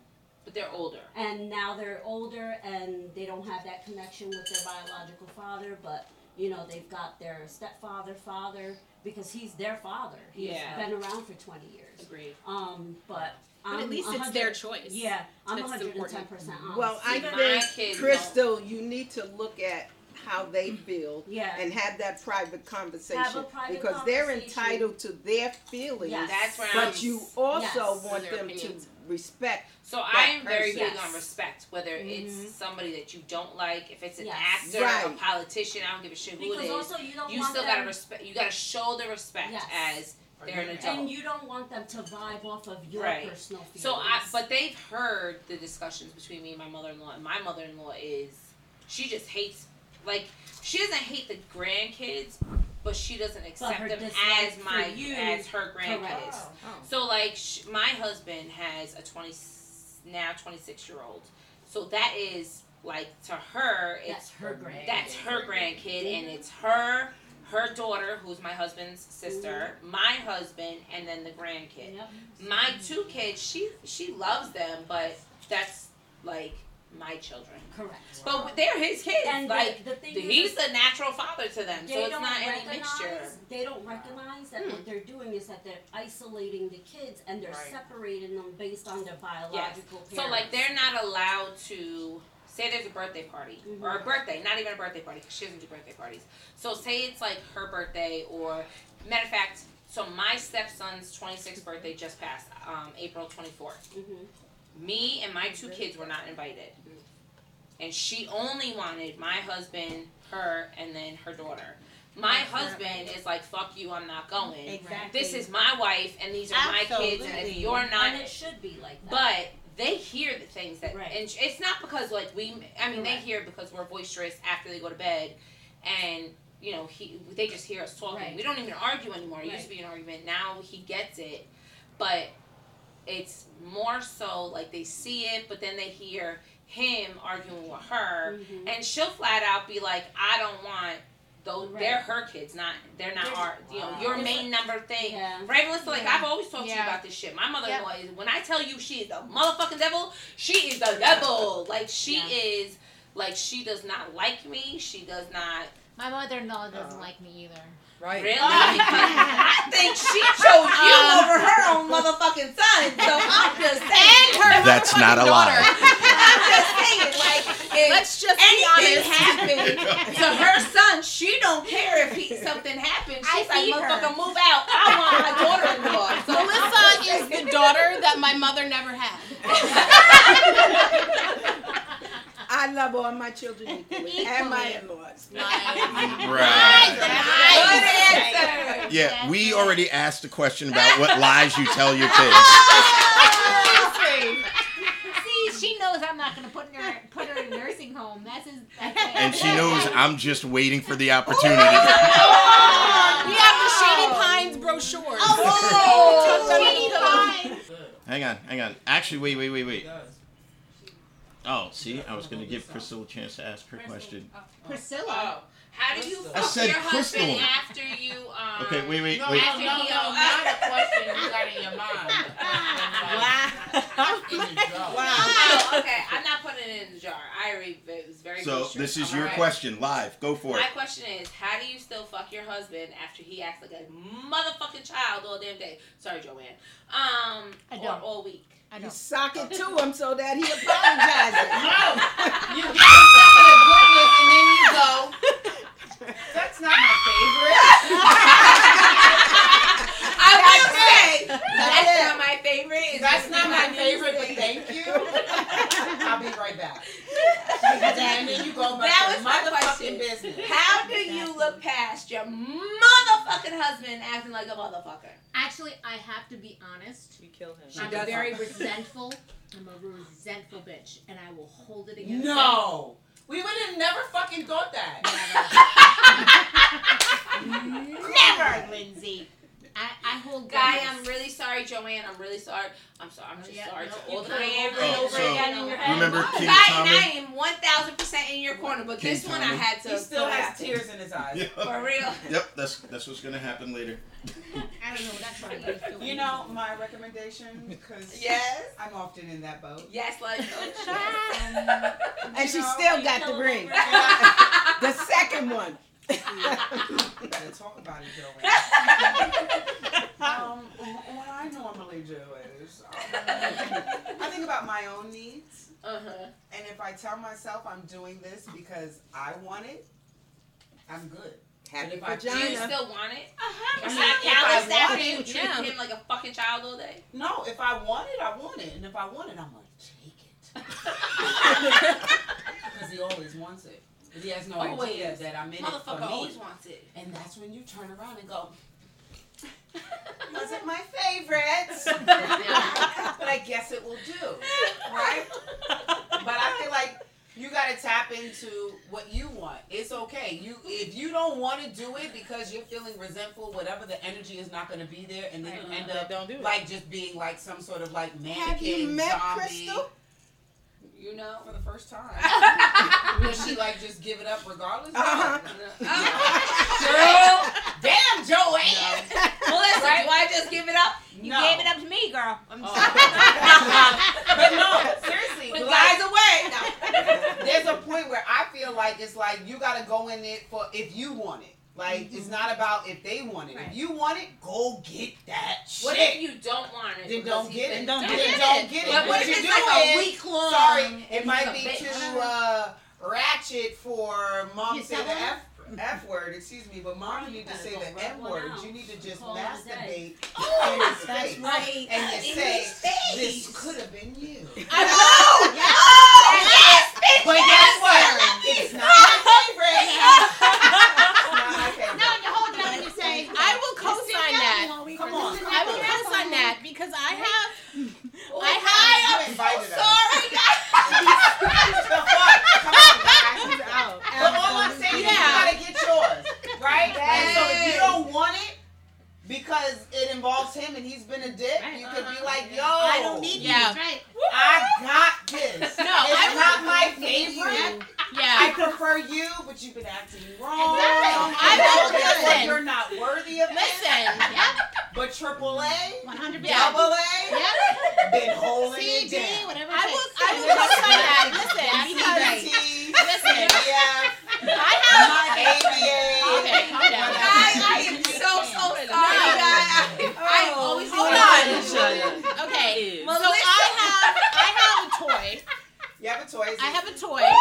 But they're older. And now they're older and they don't have that connection with their biological father, but you know they've got their stepfather, father because he's their father. He's Yeah. been around for 20 years. Agreed. Um, but But at least it's their choice. Yeah, I'm That's 110 percent honest. Well, I See, my think, kids Crystal, you need to look at how they feel yeah. and have that private conversation Have a private because they're conversation. entitled to their feelings. Yes. That's where But I'm. you also Yes. want Their them opinions. to respect. So I am very person. big on respect, whether Mhm. it's somebody that you don't like, if it's an Yes. actor, a Right. politician, I don't give a shit who because it is. also you don't You want still them, gotta respect. You gotta show the respect Yes. as They're an adult. And you don't want them to vibe off of your right. personal feelings. So I, but they've heard the discussions between me and my mother-in-law, and my mother-in-law is, she just hates, like, she doesn't hate the grandkids, but she doesn't accept them dislike as for my you- as her grandkids. Correct. So like, sh- my husband has a twenty now twenty-six year old, so that is like to her, it's That's her grand. That's her grandkid, and it's her. Her daughter, who's my husband's sister, my husband, and then the grandkid. My two kids, she she loves them, but that's like my children. Correct. But they're his kids. And like the thing he's is- the natural father to them, so it's don't any mixture. They don't recognize that what hmm. they're doing is that they're isolating the kids and they're Right. separating them based on their Yes. biological parents. So like they're not allowed to say there's a birthday party mm-hmm. or a birthday, not even a birthday party because she doesn't do birthday parties. So say it's like her birthday or matter of fact, so my stepson's 26th birthday just passed, um, April 24th. Mm-hmm. Me and my two kids were not invited, mm-hmm. and she only wanted my husband, her, and then her daughter. My husband is like, "Fuck you, I'm not going." Exactly. This is my wife, and these are my kids, and if you're not, And it should be like that. but they hear the things that, Right. and it's not because like we. I mean, they hear because we're boisterous after they go to bed, and you know he. They just hear us talking. Right. We don't even argue anymore. It used to be an argument. Now he gets it, but it's more so like they see it, but then they hear him arguing with her, Mm-hmm. and she'll flat out be like, "I don't want." Those, Right. they're her kids, not they're not They're- our you know your main number thing. Yeah. Right, Melissa? Like Yeah. I've always talked to you about this shit. My mother-in-law is when I tell you she is the motherfucking devil, she is the devil. Like she Yeah. is like she does not like me. She does not My mother-in-law doesn't like me either. Right. really I think she chose you Um, over her own motherfucking son. So I'm just saying. And her That's not a lie. I'm just saying, like, if Let's just be anything honest. happened to her son, she don't care if he, something happens. She's I like, feed her. motherfucker, move out. I want my daughter-in-law. So Melissa is the daughter that my mother never had. I love all my children equally, and my in-laws. Right. Good answer. Yeah, we already asked a question about what lies you tell your kids. Oh, See, she knows I'm not going to put her put her in a nursing home. That's his. That's. And she knows I'm just waiting for the opportunity. Oh, we have the Shady oh. Pines brochures. Oh, Tucked under the pillow. Hang on, hang on. Actually, wait, wait, wait, wait. Oh, see, I was going to give Crystal a chance to ask her question. Oh. Priscilla. How do you I fuck said your husband after you? Um, Okay, wait, wait, No, wait. no, no, no, not a question you got in your mind. Oh, okay. I'm not putting it in the jar. I already it was very. So boisterous. this is I'm your alright. question, live. Go for it. My question is, how do you still fuck your husband after he acts like a motherfucking child all damn day? Sorry, Joanne. Um, I don't. all week. I You don't. sock it to him so that he apologizes. no, You get some of the goodness and then you go. That's not my favorite. I will say that's not my favorite. That's not my my favorite, but thank you. I'll be right back. And then you go back That to was my motherfucking question. business. How do you look past your motherfucking husband acting like a motherfucker? Actually, I have to be honest. You kill him. I'm very resentful. I'm a resentful bitch, and I will hold it against you. No. We would have never fucking thought that. Never, Lindsay. I, I hold Guy, grudges. I'm really sorry, Joanne. I'm really sorry. I'm sorry. I'm just Yeah, sorry no, to you all the put it fans. over and Oh, over so again in your head. remember Guy, King and I am one thousand percent in your corner, but King this one I had to. He still put has out. tears in his eyes. Yep. For real. Yep, that's that's what's gonna happen later. I don't know. That's why I You know my recommendation because Yes. I'm often in that boat. Yes, like oh, um, and she know, still got the ring. The second one. You gotta talk about it, Joanne. um, what I normally do is um, I think about my own needs, Uh huh. and if I tell myself I'm doing this because I want it, I'm good. Happy But if I Do you still want it? I Is mean, if I want it, you treat yeah. him like a fucking child all day? No, if I want it, I want it, and if I want it, I'm gonna take it. Because he always wants it. But he has no idea Always. that I'm in it for Motherfucker me. always wants it. And that's when you turn around and go. wasn't my favorite, but I guess it will do, right? But I feel like you got to tap into what you want. It's okay. You if you don't want to do it because you're feeling resentful, whatever the energy is not going to be there, and then you uh-huh. end up Don't do it. like just being like some sort of like mannequin Have you met zombie. Crystal? You know, for the first time. Does she like just give it up regardless? Uh-huh. Girl, damn, Joanne. Melissa, Right? do I just give it up? You No. gave it up to me, girl. I'm but no, seriously, Put like- guys away. No. There's a point where I feel like it's like you gotta go in it for if you want it. Like it's not about if they want it. Right. If you want it, go get that shit. What if you don't want it? then don't get it. don't then get it. don't get it. But what if you it's like a week long Sorry, it might be too uh, ratchet for mom to say the? F. F word, excuse me, but mom you need to say the one word. You need to just Call it a day. masturbate in his face. right. And you say, this could have been you. I know. Yes, but guess what? It's not my favorite. It's not my favorite. No, you hold it up and you say, I will co-sign that. Come on. I will co-sign that because I have. Oh, I You have. invited us. Sorry, guys. the fuck? Come on, guys. out. But all I'm saying is you gotta get yours, right? And so if you don't want it because it involves him and he's been a dick, you could be uh-huh. like, yo, I don't need Yeah. That's right. I got this. No, it's I not my favorite. Yeah. I prefer you, but you've been acting wrong. Exactly. Oh I so would therefore listen. You're not worthy of it. Listen. But triple A, 100%. Double A, been holding C, it down. whatever I it will. takes. I will co-sign that. Listen, because CBT, listen, CBF, I have. ABA. Okay, calm down. Guys, I am so so sorry, guys. I oh. always Hold on. Okay, so I have. I have a toy. You have a toy. I have a toy.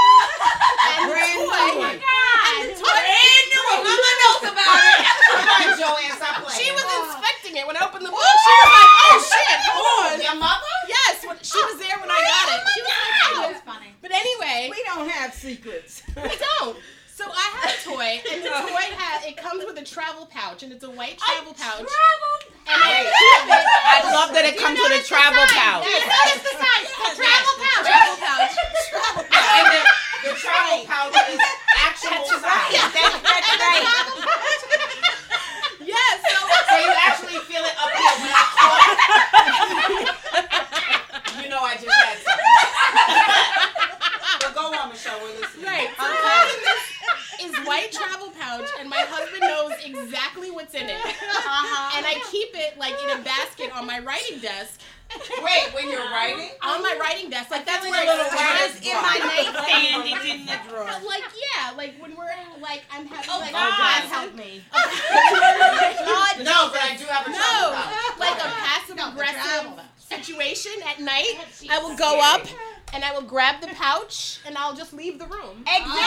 And the Brand toy. new one. And the toy. Brand new one. Mama knows about it. Come on, Joanne, stop playing. She was inspecting it when I opened the box. She was like, "Oh shit, hold on." Your mother? Yes, when, she was there when I got it. She was like, "Oh." That's funny. But anyway, We don't have secrets. we don't. So I have a toy, and the toy has it comes with a travel pouch, and it's a white travel pouch. And I Wait. keep it. I love that it comes with a travel pouch. You notice the size. Travel pouch. Travel pouch. Travel pouch. And the, the travel pouch is actual size. That's, that's right. Yes. So, So you actually feel it up here when I caught You know I just had some. but go on, Michelle. We're listening. right. So comes in this is white travel pouch, and my husband knows exactly what's in it. Uh-huh. And I keep it like in a basket on my writing desk. Wait, when you're writing? On my writing desk, like that's Feeling where a little it's writer's in my block. nightstand. It's in the drawer. But like yeah, like when we're like I'm having Oh, like God, a passive, help me. God, No, but I do have a no, travel pouch. like a passive No, the aggressive travel. situation at night. I will go up and I will grab the pouch and I'll just leave the room. Holding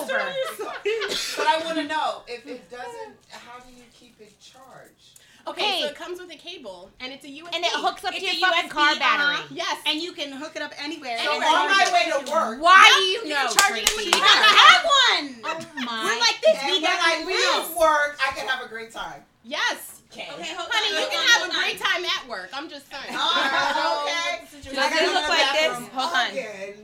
over. But I want to know if it doesn't. How do you keep it charged? Okay, Okay. so it comes with a cable and it's a USB. And it hooks up to your fucking USB, car uh-huh. battery. Yes. And you can hook it up anywhere. So Anywhere on my way to work. Why Yep, do you you know, can charge it Tracy? Because I have one. Oh my. We're like this. And We when got I leave work, I can have a great time. Yes. Okay. Okay, honey, you can have a great time at work. I'm just saying. All right, okay. Does I it look like this? Hold on.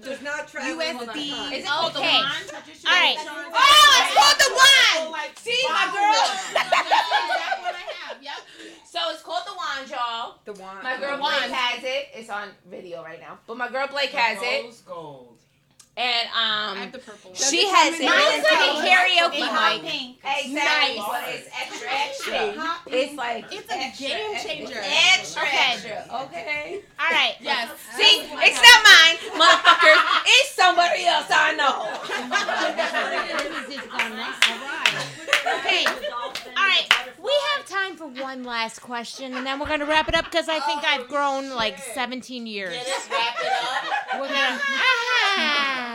Does not travel USB. Is it called the Okay. wand? All right. Oh, it's called the wand. Oh, See, my girl. that one I have. Yep. So it's called the wand, y'all. The wand. My girl Wand. Blake has it. It's on video right now. But my girl Blake has it. Rose gold. And I um have the purple one. she has it. Mine's like a karaoke Hot mic. pink. Exactly. Nice. But it's extra extra. It's like It's a extra, game changer. Extra Okay. extra. Okay. All right. Yes. See, it's not mine, motherfuckers. It's somebody else I know. This is going nice. All right. Okay. All right. We have time for one last question, and then we're gonna wrap it up because I think I've grown like 17 years. Get it? Wrap it up. We're gonna.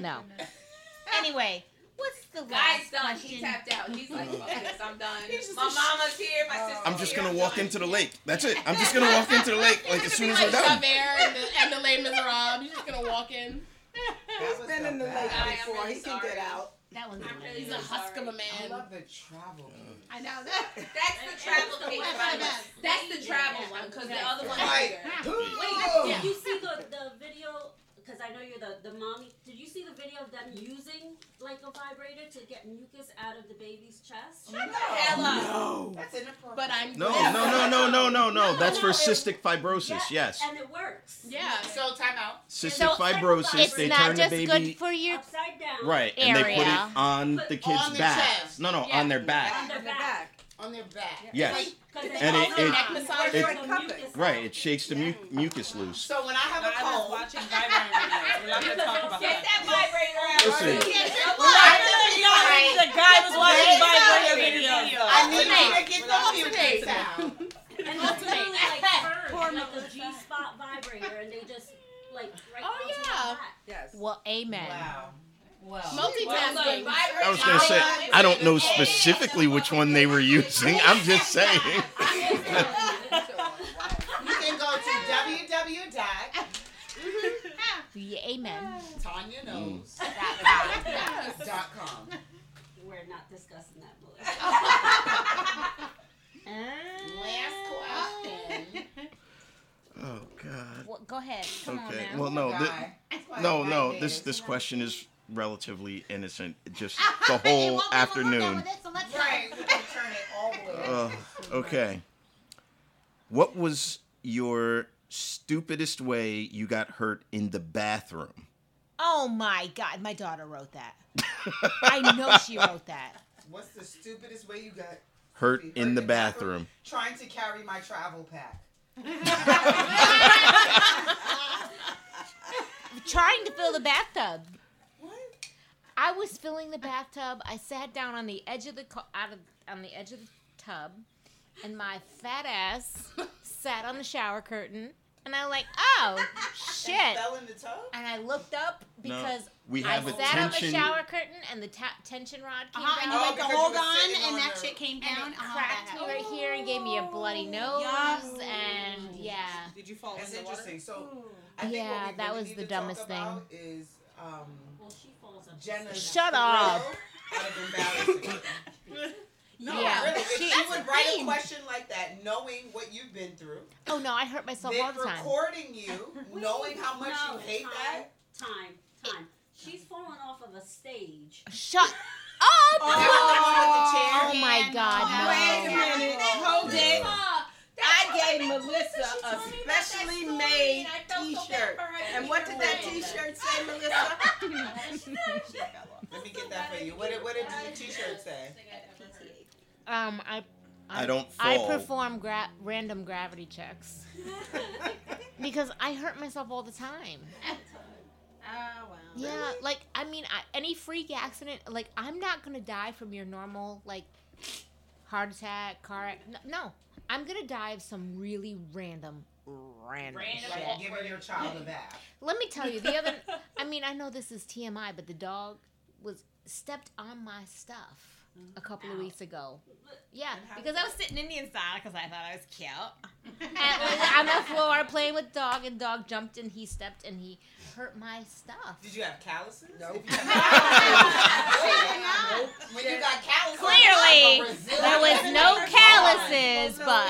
No. Anyway, what's the Guy's last done. question? He tapped out. He's like, fuck this, I'm done. My mama's here. My sister's here. I'm just here, gonna I'm walk done. into the lake. That's it. I'm just gonna walk into the lake like as soon as we're like done. Javert and the, and the Les Miserables. You're just gonna walk in. He's been in the lake before. really He can get out. That one's I'm really, He's a really husk of sorry. a I man. love the travel. I know that. That's the travel cake. by the way. That's the travel one because the other one's Right. Wait, did you see the, the video? Because I know you're the, the mommy. Did you see the video of them using like a vibrator to get mucus out of the baby's chest? Shut the hell up. No. That's inappropriate. But I'm. No, no, no, no, no, no, no. That's for it- cystic fibrosis. Yes. And it works. Yeah. So time out. Cystic So, fibrosis. It's They not turn the baby good for your. Upside down. right, and they put it area. on the kid's On the back. chest. No, no, Yeah. on their On their back. On their back. Yes. Because And it- it- neck massage. it- Right. It shakes the mu- mucus loose. So when I have a I was cold, watching vibrating videos. We're not gonna talk about that. Get that. that vibrator out. Listen. You know, the guy was watching vibrator videos. I need to get the mucus out. And it's literally like fur, like a G spot vibrator, and they just like right Oh, onto yeah. the back. Yes. Well, amen. Wow. Wow. Multitasking. I was gonna say I don't know specifically which one they were using. I'm just saying. You can go to www. Yeah, amen. Tanya knows. Mm. Dot com. We're not discussing that, Melissa. Last question. Oh God. Well, go ahead. Come Okay. on now. Well, no, oh thi- Guy. no, no. This this question is relatively innocent. Just the whole won't- won't go afternoon. with it, so let's go. Right. We're gonna turn it all the way. Uh, okay. What was your stupidest way you got hurt in the bathroom? Oh my God, my daughter wrote that. I know she wrote that. What's the stupidest way you got Hurt hurt in the bathroom. Trying to carry my travel pack. Trying to fill the bathtub. What? I was filling the bathtub. I sat down on the edge of the co- out of on the edge of the tub, and my fat ass sat on the shower curtain. And I'm like, oh shit! Fell in the tub. And I looked up No, because we I have a sat on the tension- shower curtain and the ta- tension rod came Uh-huh, and down. you went to because you hold on, and on that shit came and down. it Uh-huh, cracked me right here and gave me a bloody nose. Yup. And yeah, Did you fall That's in the water? interesting. So I think Yeah, what we that really was need the dumbest thing. Is um, Well, she falls up. Jenna's Shut up. Out of embarrassing. No, Yeah. really. If She- she would write a question like that, knowing what you've been through, oh no, I hurt myself then all the time. recording you, knowing how much No, you hate time, that. Time, time. She's fallen off of a stage. Shut up! Oh, Oh my God, no. Wait a minute. Hold it. I gave Melissa a specially made T-shirt. And what did that T-shirt say, Melissa? Let me get that for you. What did, what did the T-shirt say? Um, I. I don't I perform gra- random gravity checks because I hurt myself all the time. Oh well. Yeah, like I mean, I, any freak accident, like I'm not gonna die from your normal like heart attack, car. No, no. I'm gonna die of some really random, random, shit. Like giving your child a bath. Let me tell you, the other. I mean, I know this is TMI, but the dog was stepped on my stuff a couple of weeks ago. Yeah, because I was sitting Indian style because I thought I was cute. and like, on the floor playing with dog, and dog jumped and he stepped and he hurt my stuff. Did you have calluses? Nope. When you got calluses, Clearly, like a Brazilian there was no calluses, but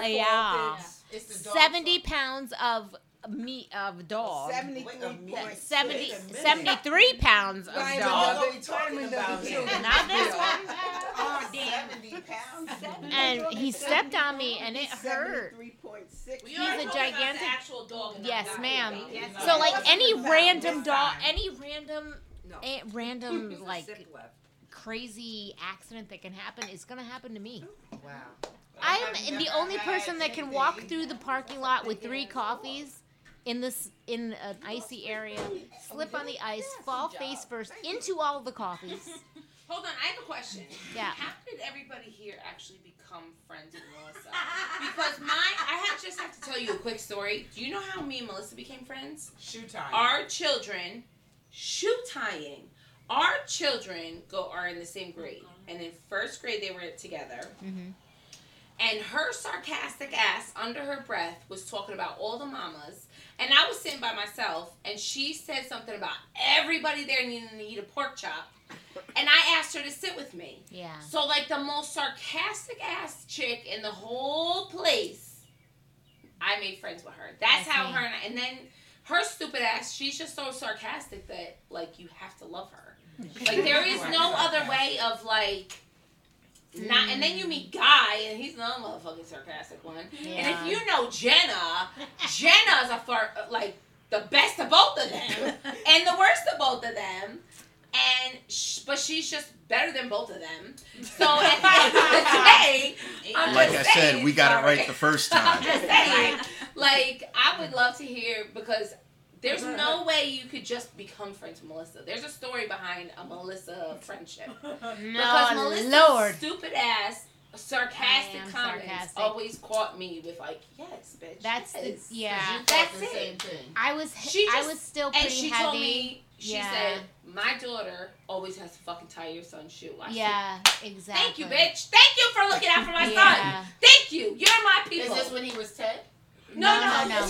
uh, yeah, It's the dog's seventy pounds of meat of dog. 73.6. 70, 73 pounds of Wait dog. minute, we talking about. Not this one. Oh, damn. 70 pounds. And he stepped on me and it hurt. He's a gigantic. actual dog. Yes, ma'am. So like any random dog, any random, No. random like crazy accident that can happen is gonna happen to me. Wow. I'm the only person that can walk through the parking lot with three coffees in this in an icy area, slip on the ice, fall face first into all of the coffees. Hold on, I have a question. Yeah. How did everybody here actually become friends with Melissa? Because my, I have just have to tell you a quick story. Do you know how me and Melissa became friends? Shoe tying. Our children, shoe tying. Our children go are in the same grade, and in first grade they were together. Mm-hmm. And her sarcastic ass, under her breath, was talking about all the mamas. And I was sitting by myself, and she said something about everybody there needing to eat a pork chop. And I asked her to sit with me. Yeah. So, like, the most sarcastic ass chick in the whole place, I made friends with her. That's I how see. her and, I, and then her stupid ass, she's just so sarcastic that, like, you have to love her. Like, there is no other way of, like, not, and then you meet Guy, and he's another motherfucking sarcastic one. Yeah. And if you know Jenna, Jenna's a far, like the best of both of them, and the worst of both of them. And sh- but she's just better than both of them. So at the end of the day, I'm Like I just said, we got it right the first I'm time. just saying, like I would love to hear because there's no uh, way you could just become friends with Melissa. There's a story behind a Melissa friendship. because No, Melissa's Lord. stupid ass, sarcastic I comments sarcastic. always caught me with like, yes, bitch. That's the yes. yeah. That's it. I was She I just- was still and she heavy. told me she Yeah. said my daughter always has to fucking tie your son's shoe. I said, yeah, exactly. Thank you, bitch. Thank you for looking out for my Yeah. son. Thank you. You're my people. Is this when he was 10? No, No, no, no,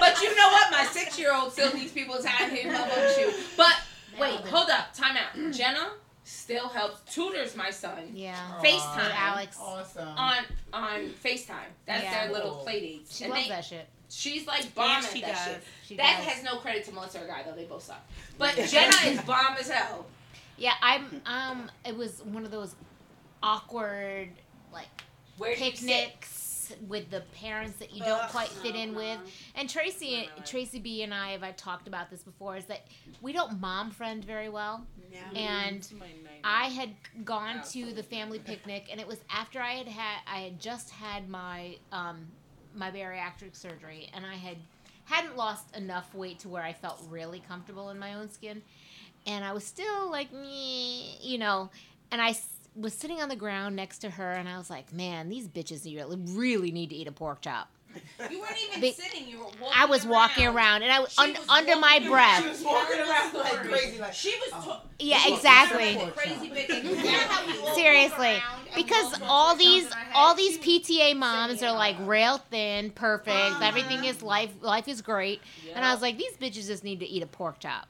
but you know what? My six-year-old still needs people tying him up on the shoe. But wait, hold up, time out. Jenna still helps tutors my son. Yeah. FaceTime With Alex. Awesome. on on FaceTime. That's Yeah. their little play dates. She And loves they- that shit. She's like bomb Yeah, at she that does. shit. She that does. has no credit to Melissa or Guy though. They both suck. But Jenna is bomb as hell. Yeah, I'm um it was one of those awkward like Where do you with the parents that you don't quite fit in with. And Tracy Tracy B and I have I talked about this before is that we don't mom friend very well. Yeah. And I had gone to the family picnic and it was after I had had I had just had my um my bariatric surgery and I had hadn't lost enough weight to where I felt really comfortable in my own skin. And I was still like me, you know, and I s- was sitting on the ground next to her and I was like, man, these bitches really, really need to eat a pork chop. You weren't even Be- sitting. You were walking. I was walking around and I was un- was under my walking breath. She was walking around like crazy. Like, She was. ta- Yeah, she exactly. talking Crazy bitch. And you know how we all Seriously, walk around and because all these something in our all these PTA moms are like rail thin, perfect. Uh-huh. Everything is life life is great. And I was like, these bitches just need to eat a pork chop.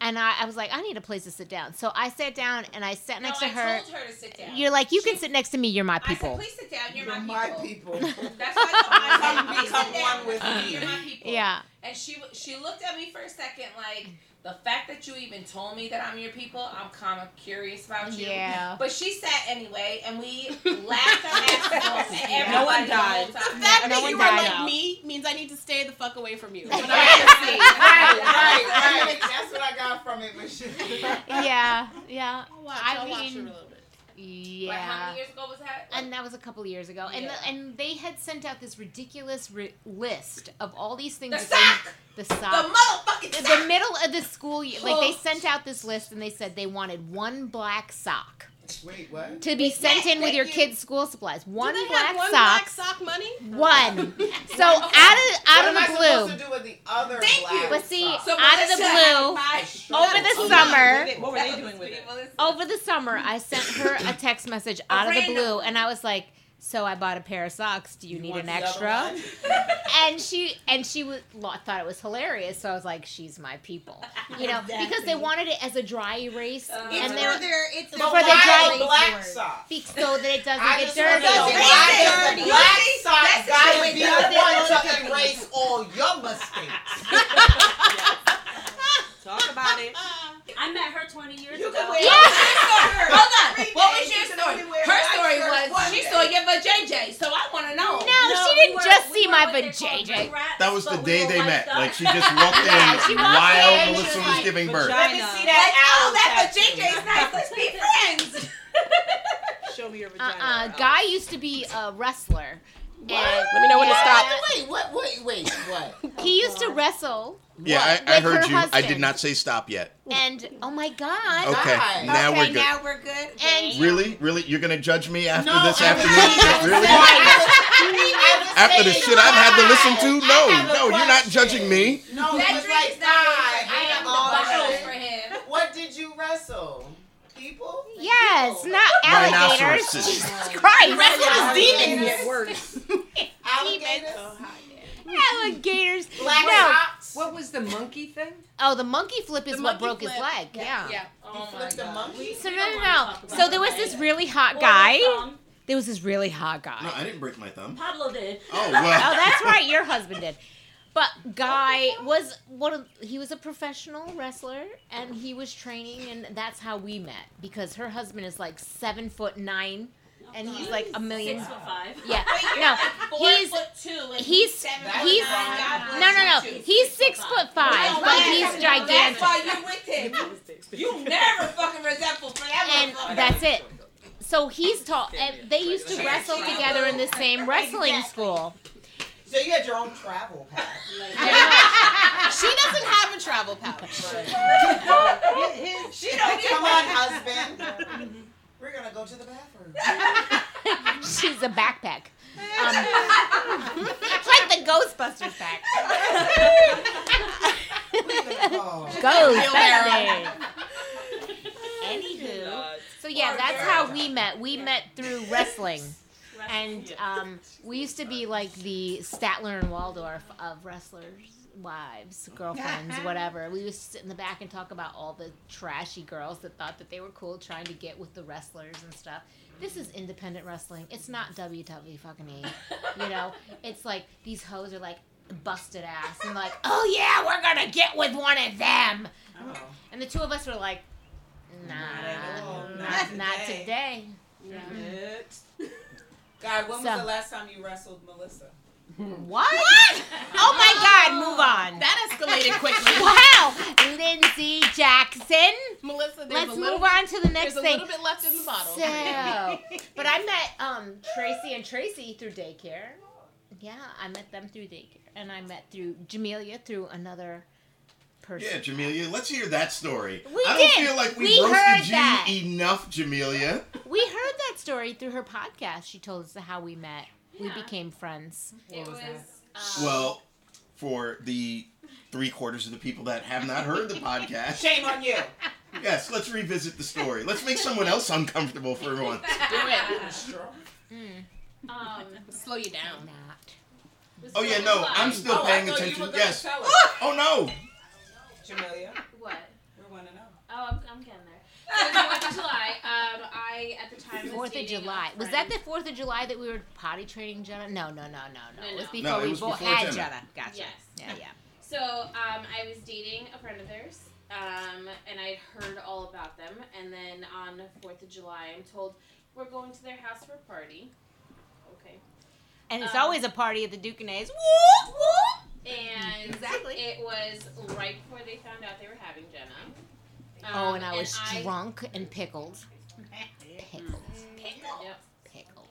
And I, I was like, I need a place to sit down. So I sat down and I sat No, next I to her. told her to sit down. You're like, you can sit next to me. You're my I said, people. please sit down. You're, You're my my people. people. That's why I told her, Become one with me. You're my people. Yeah. And she she looked at me for a second like The fact that you even told me that I'm your people, I'm kind of curious about you. Yeah. But she sat anyway, and we laughed our asses off. and everybody No one died. time. The fact No that one you were died like out. me means I need to stay the fuck away from you. right, right, right. That's what I got from it, Michelle. yeah, yeah. Watch, I I'll watch it a mean, little bit. Yeah. Like, how many years ago was that? and that was a couple years ago, and Yeah. the, and they had sent out this ridiculous ri- list of all these things. The that they- the the sock. motherfucking the middle of the school year, like they sent out this list and they said they wanted one black sock Wait, what? to be sent in with your you. kids' school supplies. One Do they black have one sock. black sock money? One. So out of out what of am I the supposed blue. to do with the other Thank you. But see. So out of the blue, my over the struggle. summer, What were they doing with it? over the summer, I sent her a text message out of the blue, and I was like, "So I bought a pair of socks. Do you, need an extra?" one? and she and she was lo- thought it was hilarious. So I was like, "She's my people," you know, because they wanted it as a dry erase, Uh, It's and for they're their, it's for but the dry- a black sock. be- so that it doesn't I get just dirty. to know Dirty. why Dirty. does the black Dirty. sock That's gotta be the one to erase all your mistakes? Talk about it. I met her 20 years You ago. can wear Yeah. Hold on. What was your story? Her story was she saw your vajayjay, so I want to know. No, No, she didn't were- just we see were my what they call vajayjay. That was the but we day they met. up. Like she just walked in she while in, Melissa she was was giving birth. Let me Vagina. see Like, that oh, that tattoo. vajayjay's nice. Let's be friends. Show me your Uh vagina. uh Guy used to be a wrestler. And Let me know when to stop. Wait, what? Wait, wait, what? he used to wrestle. Yeah, I, I heard you. I did not say stop yet. And oh my god. Okay, God. now okay, we're good. now we're good. And Really, really, you're gonna judge me after No, this I was afternoon? really? After the shit I've had to listen to? I No, have a no, you're not judging me. No, That it was drink like is not God. I am the all bottles that. for him. What did you wrestle? People? yes, not alligators. Rhinoceroses. Jesus Christ. Wrestle demons. Worse. Alligators? Alligators. Black no. socks? What was the monkey thing? Oh, the monkey flip is The what monkey broke his leg. Yeah. Yeah. Oh my Flipped the monkey? So We no, no, no. So there was this really hot guy. There was this really hot guy. No, I didn't break my thumb. Pablo did. Oh well. Oh, that's right. Your husband did. But Guy was one of he was a professional wrestler and he was training and that's how we met because her husband is like seven foot nine and he's like a million. Six foot five. Yeah, But you're no, he's foot two and he's seven That's foot he's nine. God bless no no no he's six foot five No, but that's- he's That's gigantic why you're with him. You never fucking resentful for that and that's it. So he's tall and they used to wrestle together in the same wrestling school. So you had your own travel pack. She doesn't have a travel pouch. she don't Come on, husband. We're gonna go to the bathroom. She's a backpack. Um, like the Ghostbusters pack. Ghostbusters. Anywho, so yeah, that's how we met. We met through wrestling, and um, we used to be like the Statler and Waldorf of wrestlers' wives, girlfriends, whatever. We used to sit in the back and talk about all the trashy girls that thought that they were cool, trying to get with the wrestlers and stuff. This is independent wrestling. It's not WWE fucking E. You know, it's like these hoes are like busted ass and like, oh yeah, we're gonna get with one of them. Oh. And the two of us were like, nah, not, Not not today. today. Next. God, when was the last time you wrestled Melissa? What? Oh my God! Move on. That escalated quickly. Wow, Lindsay Jackson. Melissa, there's Let's a little move on to the next There's a thing. little bit left in the bottle. So, but I met um Tracy and Tracy through daycare. Yeah, I met them through daycare, and I met through Jamelia through another person. Yeah, Jamelia, let's hear that story. We I don't did. feel like we, We heard roasted you that. enough, Jamelia. We heard that story through her podcast. She told us how we met. We became friends. It was. Well, for the three quarters of the people that have not heard the podcast, Shame on you. yes, let's revisit the story. Let's make someone else uncomfortable for once. Do it. Mm, Um, Slow you down. not. Oh yeah, no, I'm still Oh, I paying you attention. were Yes. tell us. Oh no. Jamelia, what? we want to know. Oh, I'm, I'm getting there. So it's Fourth of July. Um, I at the time was Fourth of July. Was that the Fourth of July that we were potty training Jenna? No, no, no, no, no. No, It was before No, it we was both before had Jenna. Jenna. Gotcha. Yes. Yeah, yeah. So um, I was dating a friend of theirs, um, and I'd heard all about them. And then on Fourth of July, I'm told we're going to their house for a party. Okay. And it's Um, always a party at the Ducanets. Whoop, whoop. And Exactly. it was right before they found out they were having Jenna. Oh, Um, and I was I- drunk and pickled. Pickled. Yep. Pickled.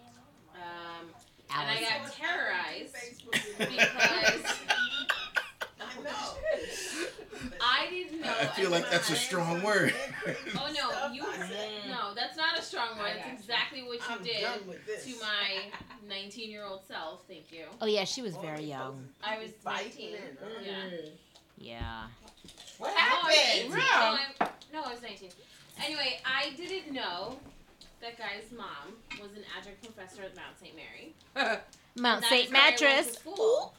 Um, and I Allison. got terrorized because I didn't know. I feel like that's a strong word. Oh no, you no, that's not a strong word. That's exactly what you I'm did done with this. to my 19-year-old self. Thank you. Oh yeah, she was very young. I was 19. Yeah. Yeah. What oh, No, I was happened? 18. No, I'm- no, I was 19. Anyway, I didn't know that guy's mom was an adjunct professor at Mount St. Mary. Mount St. where I went to Mattress. school.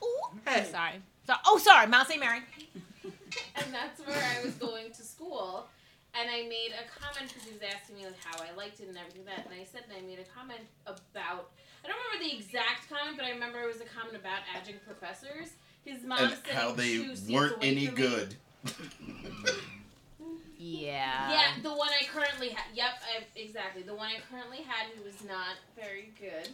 I'm sorry. So, oh, sorry, Mount St. Mary. and that's where I was going to school. And I made a comment because he was asking me like how I liked it and everything like that. And I said that I made a comment about I don't remember the exact comment, but I remember it was a comment about adjunct professors. His mom and sitting how they weren't any good. Yeah. Yeah, the one I currently had. Yep, I, exactly. The one I currently had who was not very good.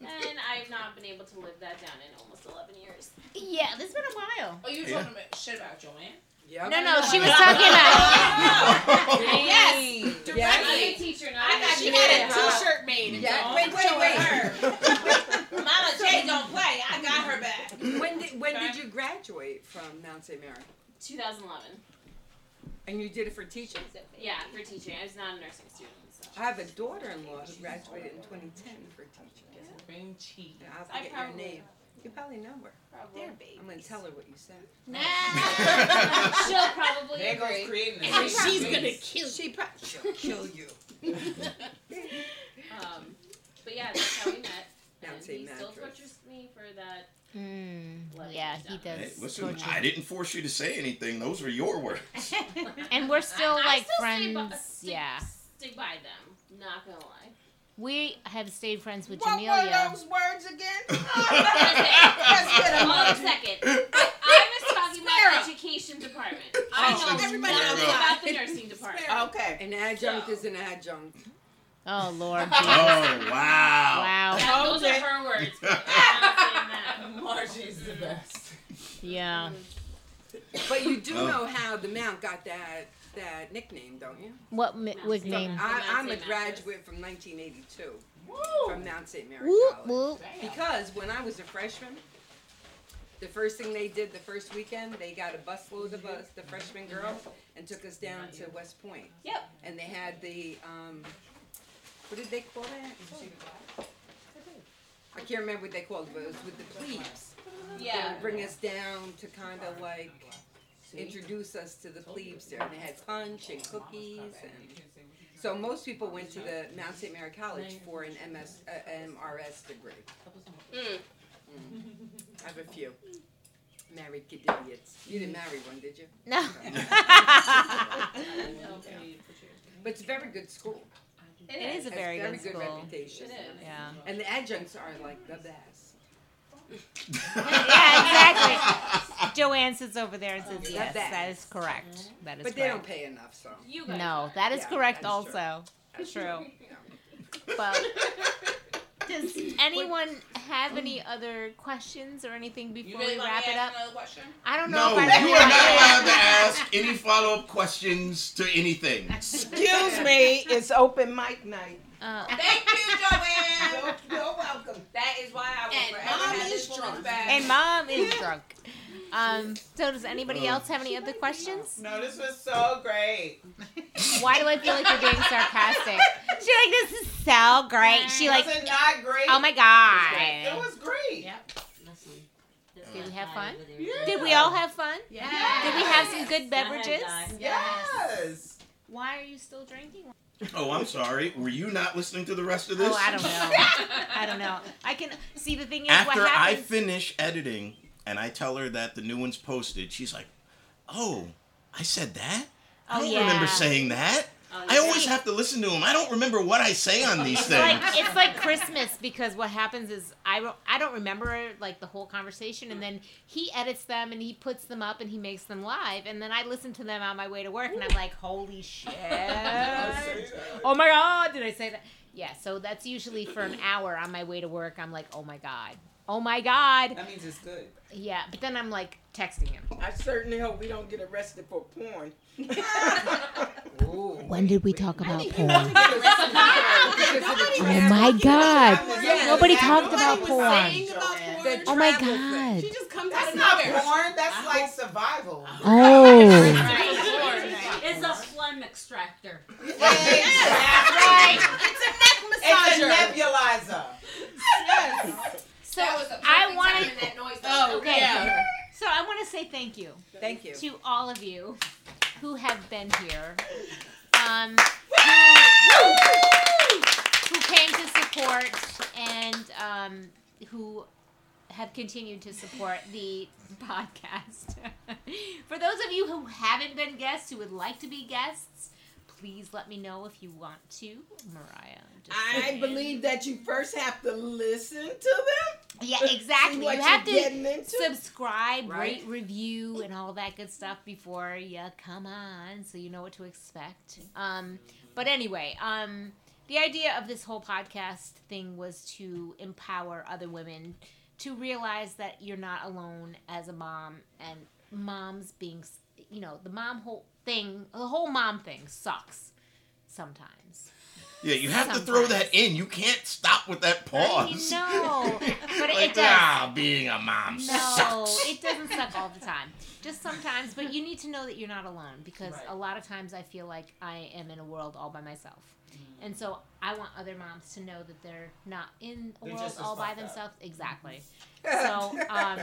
And I've not been able to live that down in almost 11 years. Yeah, this has been a while. Oh, you Yeah. talking about shit about Joanne? Yep. No, no, she was talking about. Yes. Yes. I'm a teacher, not I a got she teacher. had a T-shirt made. and Yeah, don't wait, wait, wait. her. Mama J don't play. I got her back. When did when Okay. did you graduate from Mount St. Mary? 2011. And you did it for teaching. Yeah, for teaching. I was not a nursing student. So. I have a daughter-in-law who graduated in 2010 for teaching. Green cheese. Yeah, I'll I forget your name. You probably know her. Probably. There, baby. I'm gonna tell her what you said. Nah. She'll probably There goes agree. creating a And she's gonna cheese. kill She probably she'll kill you. Um, but yeah, that's how we met. Mount and St. he still Mattress. tortures me for that. Mm, yeah, he does. Hey, listen, torture. I didn't force you to say anything. Those were your words. And we're still I- I like still stay friends. by- stick- yeah. Stick by them. Not gonna lie. We have stayed friends with What were those words again? Let's get 'em Hold on a second. I was talking Square about up. education department. Oh, I Oh, know everybody nothing knows. about the nursing department. Okay. An adjunct is an adjunct. Oh Lord. oh Jesus. wow! Wow. That- those are her words. I'm saying that. Margie's the best. Yeah. But you do Oh. know how the Mount got that that nickname, don't you? What mi- what name? I, Mount I'm a St. Mattress. graduate from 1982 Woo. from Mount St. Mary Whoop College. whoop. Because when I was a freshman, the first thing they did the first weekend, they got a busload of us, the freshman girls, and took us down to West Point. Yep. And they had the, um, what did they call that? I can't remember what they called it, but it was with the plebes. They Yeah. would bring us down to kind of like introduce us to the plebes there. And they had punch and cookies and. So most people went to the Mount St. Mary College for an MS, uh, MRS degree. Mm. I have a few. Married kid idiots. You didn't marry one, did you? No. But it's a very good school. It It is. is a Has very very good good school. reputation. It is. Yeah. And the adjuncts are like the best. Yeah, exactly. Joanne sits over there and says, The "Yes, that best. is correct. That is correct. But they don't pay enough, so. You guys. No, that is Yeah, correct. that's. Also, That's true. Yeah. But does anyone have any other questions or anything before really we want wrap me it to up? ask another question? I don't know No, if I you are not allowed to ask any follow-up questions to anything. Excuse me, it's open mic night. Uh, Thank you, Joanne. You're, you're welcome. That is why I was And forever Mom is drunk. and mom is drunk. Um, so does anybody Uh. else have any other questions? No, this was so great. Why do I feel like you're being sarcastic? She like this is so great. She like, was it not great? oh my god, It god. was great. Yep. Listen. Did we have fun? Yeah. Did we all have fun? Yes. Did we have some good beverages? Yes. Why are you still drinking? Oh, I'm sorry. Were you not listening to the rest of this? Oh, I don't know. I don't know. I can see the thing is After what I happens. finish editing and I tell her that the new one's posted, she's like, "Oh, I said that. Oh, I Oh, don't yeah. remember saying that." Oh, I always have to listen to him. I don't remember what I say on these It's things. like it's like Christmas because what happens is I don't I don't remember like the whole conversation and then he edits them and he puts them up and he makes them live and then I listen to them on my way to work and I'm like holy shit oh my god did I say that yeah so that's usually for an hour on my way to work I'm like oh my god oh my god That means it's good. Yeah but then I'm like texting him I certainly hope we don't get arrested for porn. When did we talk about porn? oh my god. Nobody talked about porn. Oh my god. She just comes That's out of not nowhere. porn. That's like survival. Oh. It's a phlegm extractor. Yes, That's right. It's a neck massager. It's a nebulizer. Yes. So That was the I perfect wanted timing, that noise. Oh, okay yeah. so I want to say thank you Thank you. to all of you who have been here, um, who, who came to support and um, who have continued to support the podcast. For those of you who haven't been guests, who would like to be guests, please let me know if you want to. Mariah. just I believe that you first have to listen to them. Yeah, exactly. what You have to subscribe, Right. rate, review, and all that good stuff before you come on, so you know what to expect. Um, but anyway, um, the idea of this whole podcast thing was to empower other women to realize that you're not alone as a mom, and moms being, you know, the mom whole thing, the whole mom thing sucks sometimes. yeah, you have to throw that in. You can't stop with that pause. No, but like, it does. ah, being a mom sucks. No, sucks. it doesn't suck all the time. Just sometimes, but you need to know that you're not alone because a lot of times I feel like I am in a world all by myself. Mm. And so I want other moms to know that they're not in a They're world all by fucked up. themselves. Exactly. So, um,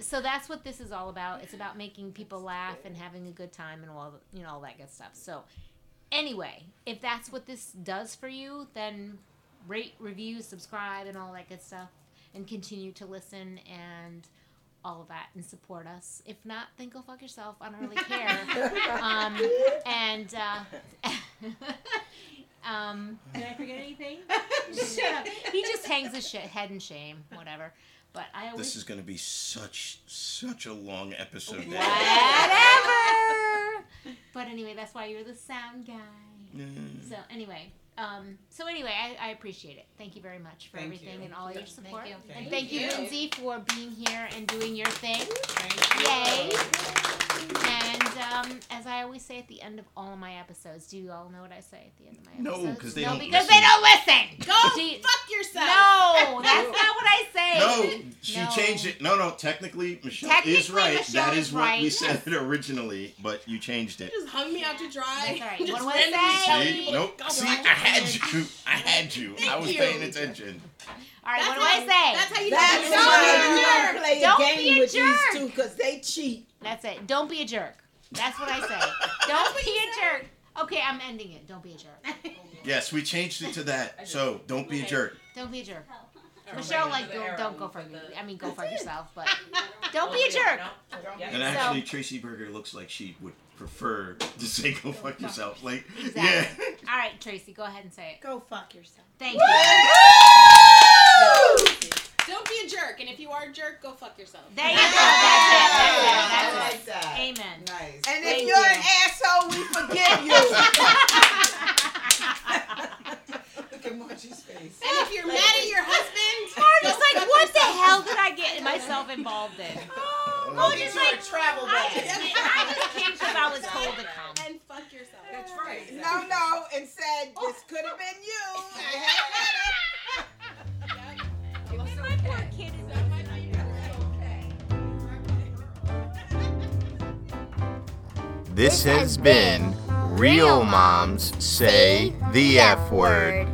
so that's what this is all about. It's about making people laugh and having a good time and all you know all that good stuff. So, anyway, if that's what this does for you, then rate, review, subscribe, and all that good stuff, and continue to listen and all of that and support us. If not, then go fuck yourself. I don't really care. um, and uh, um, did I forget anything? Shut up. He just hangs his shit head in shame, whatever. But I always This is going to be such such a long episode. whatever. But anyway, that's why you're the sound guy. Mm. So anyway, um, so anyway, I, I appreciate it. Thank you very much for Thank everything you. and all your Thank support. you. And Thank thank you, you. Lindsay, for being here and doing your thing. Thank Yay! And um, as I always say at the end of all my episodes, do you all know what I say at the end of my No, episodes? 'cause they no, don't because listen. they don't listen. Go Do you- fuck yourself. No, that's not what I say. No, she No. changed it. No, no, technically, Michelle Technically, is right. Michelle that is is what we right. said originally, but you changed it. Just hung me out to dry. That's all right. Just What do I say? telling See? people Nope. See, I had you. I had you. I was you. paying attention. All right, That's what do I say? That's how you That's do it don't you be a don't jerk. play a Don't be game a with jerk. these two because they cheat. That's it. Don't be a jerk. That's what I say. Don't be a jerk. Okay, I'm ending it. Don't be a jerk. Yes, we changed it to that. So don't be a jerk. Don't be a jerk. Michelle, like, go, don't go for me. I mean, go for yourself, but don't be a jerk. And actually, Tracy Berger looks like she would prefer to say "go fuck yourself." Like, Exactly. yeah. All right, Tracy, go ahead and say it. Go fuck yourself. Thank you. Don't be a jerk, and if you are a jerk, go fuck yourself. There you go. That's it. That's it. I That's like it. that. Amen. Nice. And if Thank you're you. an asshole, we forgive you. Look at Margie's face. And if you're mad at your husband, Marty's go like, what the hell did I get myself involved in? Oh, go get you a travel I just, I just came because I was told to come. And fuck yourself. That's right. No, no, and said this could have been you. I had My This has been Real Moms Say the F Word.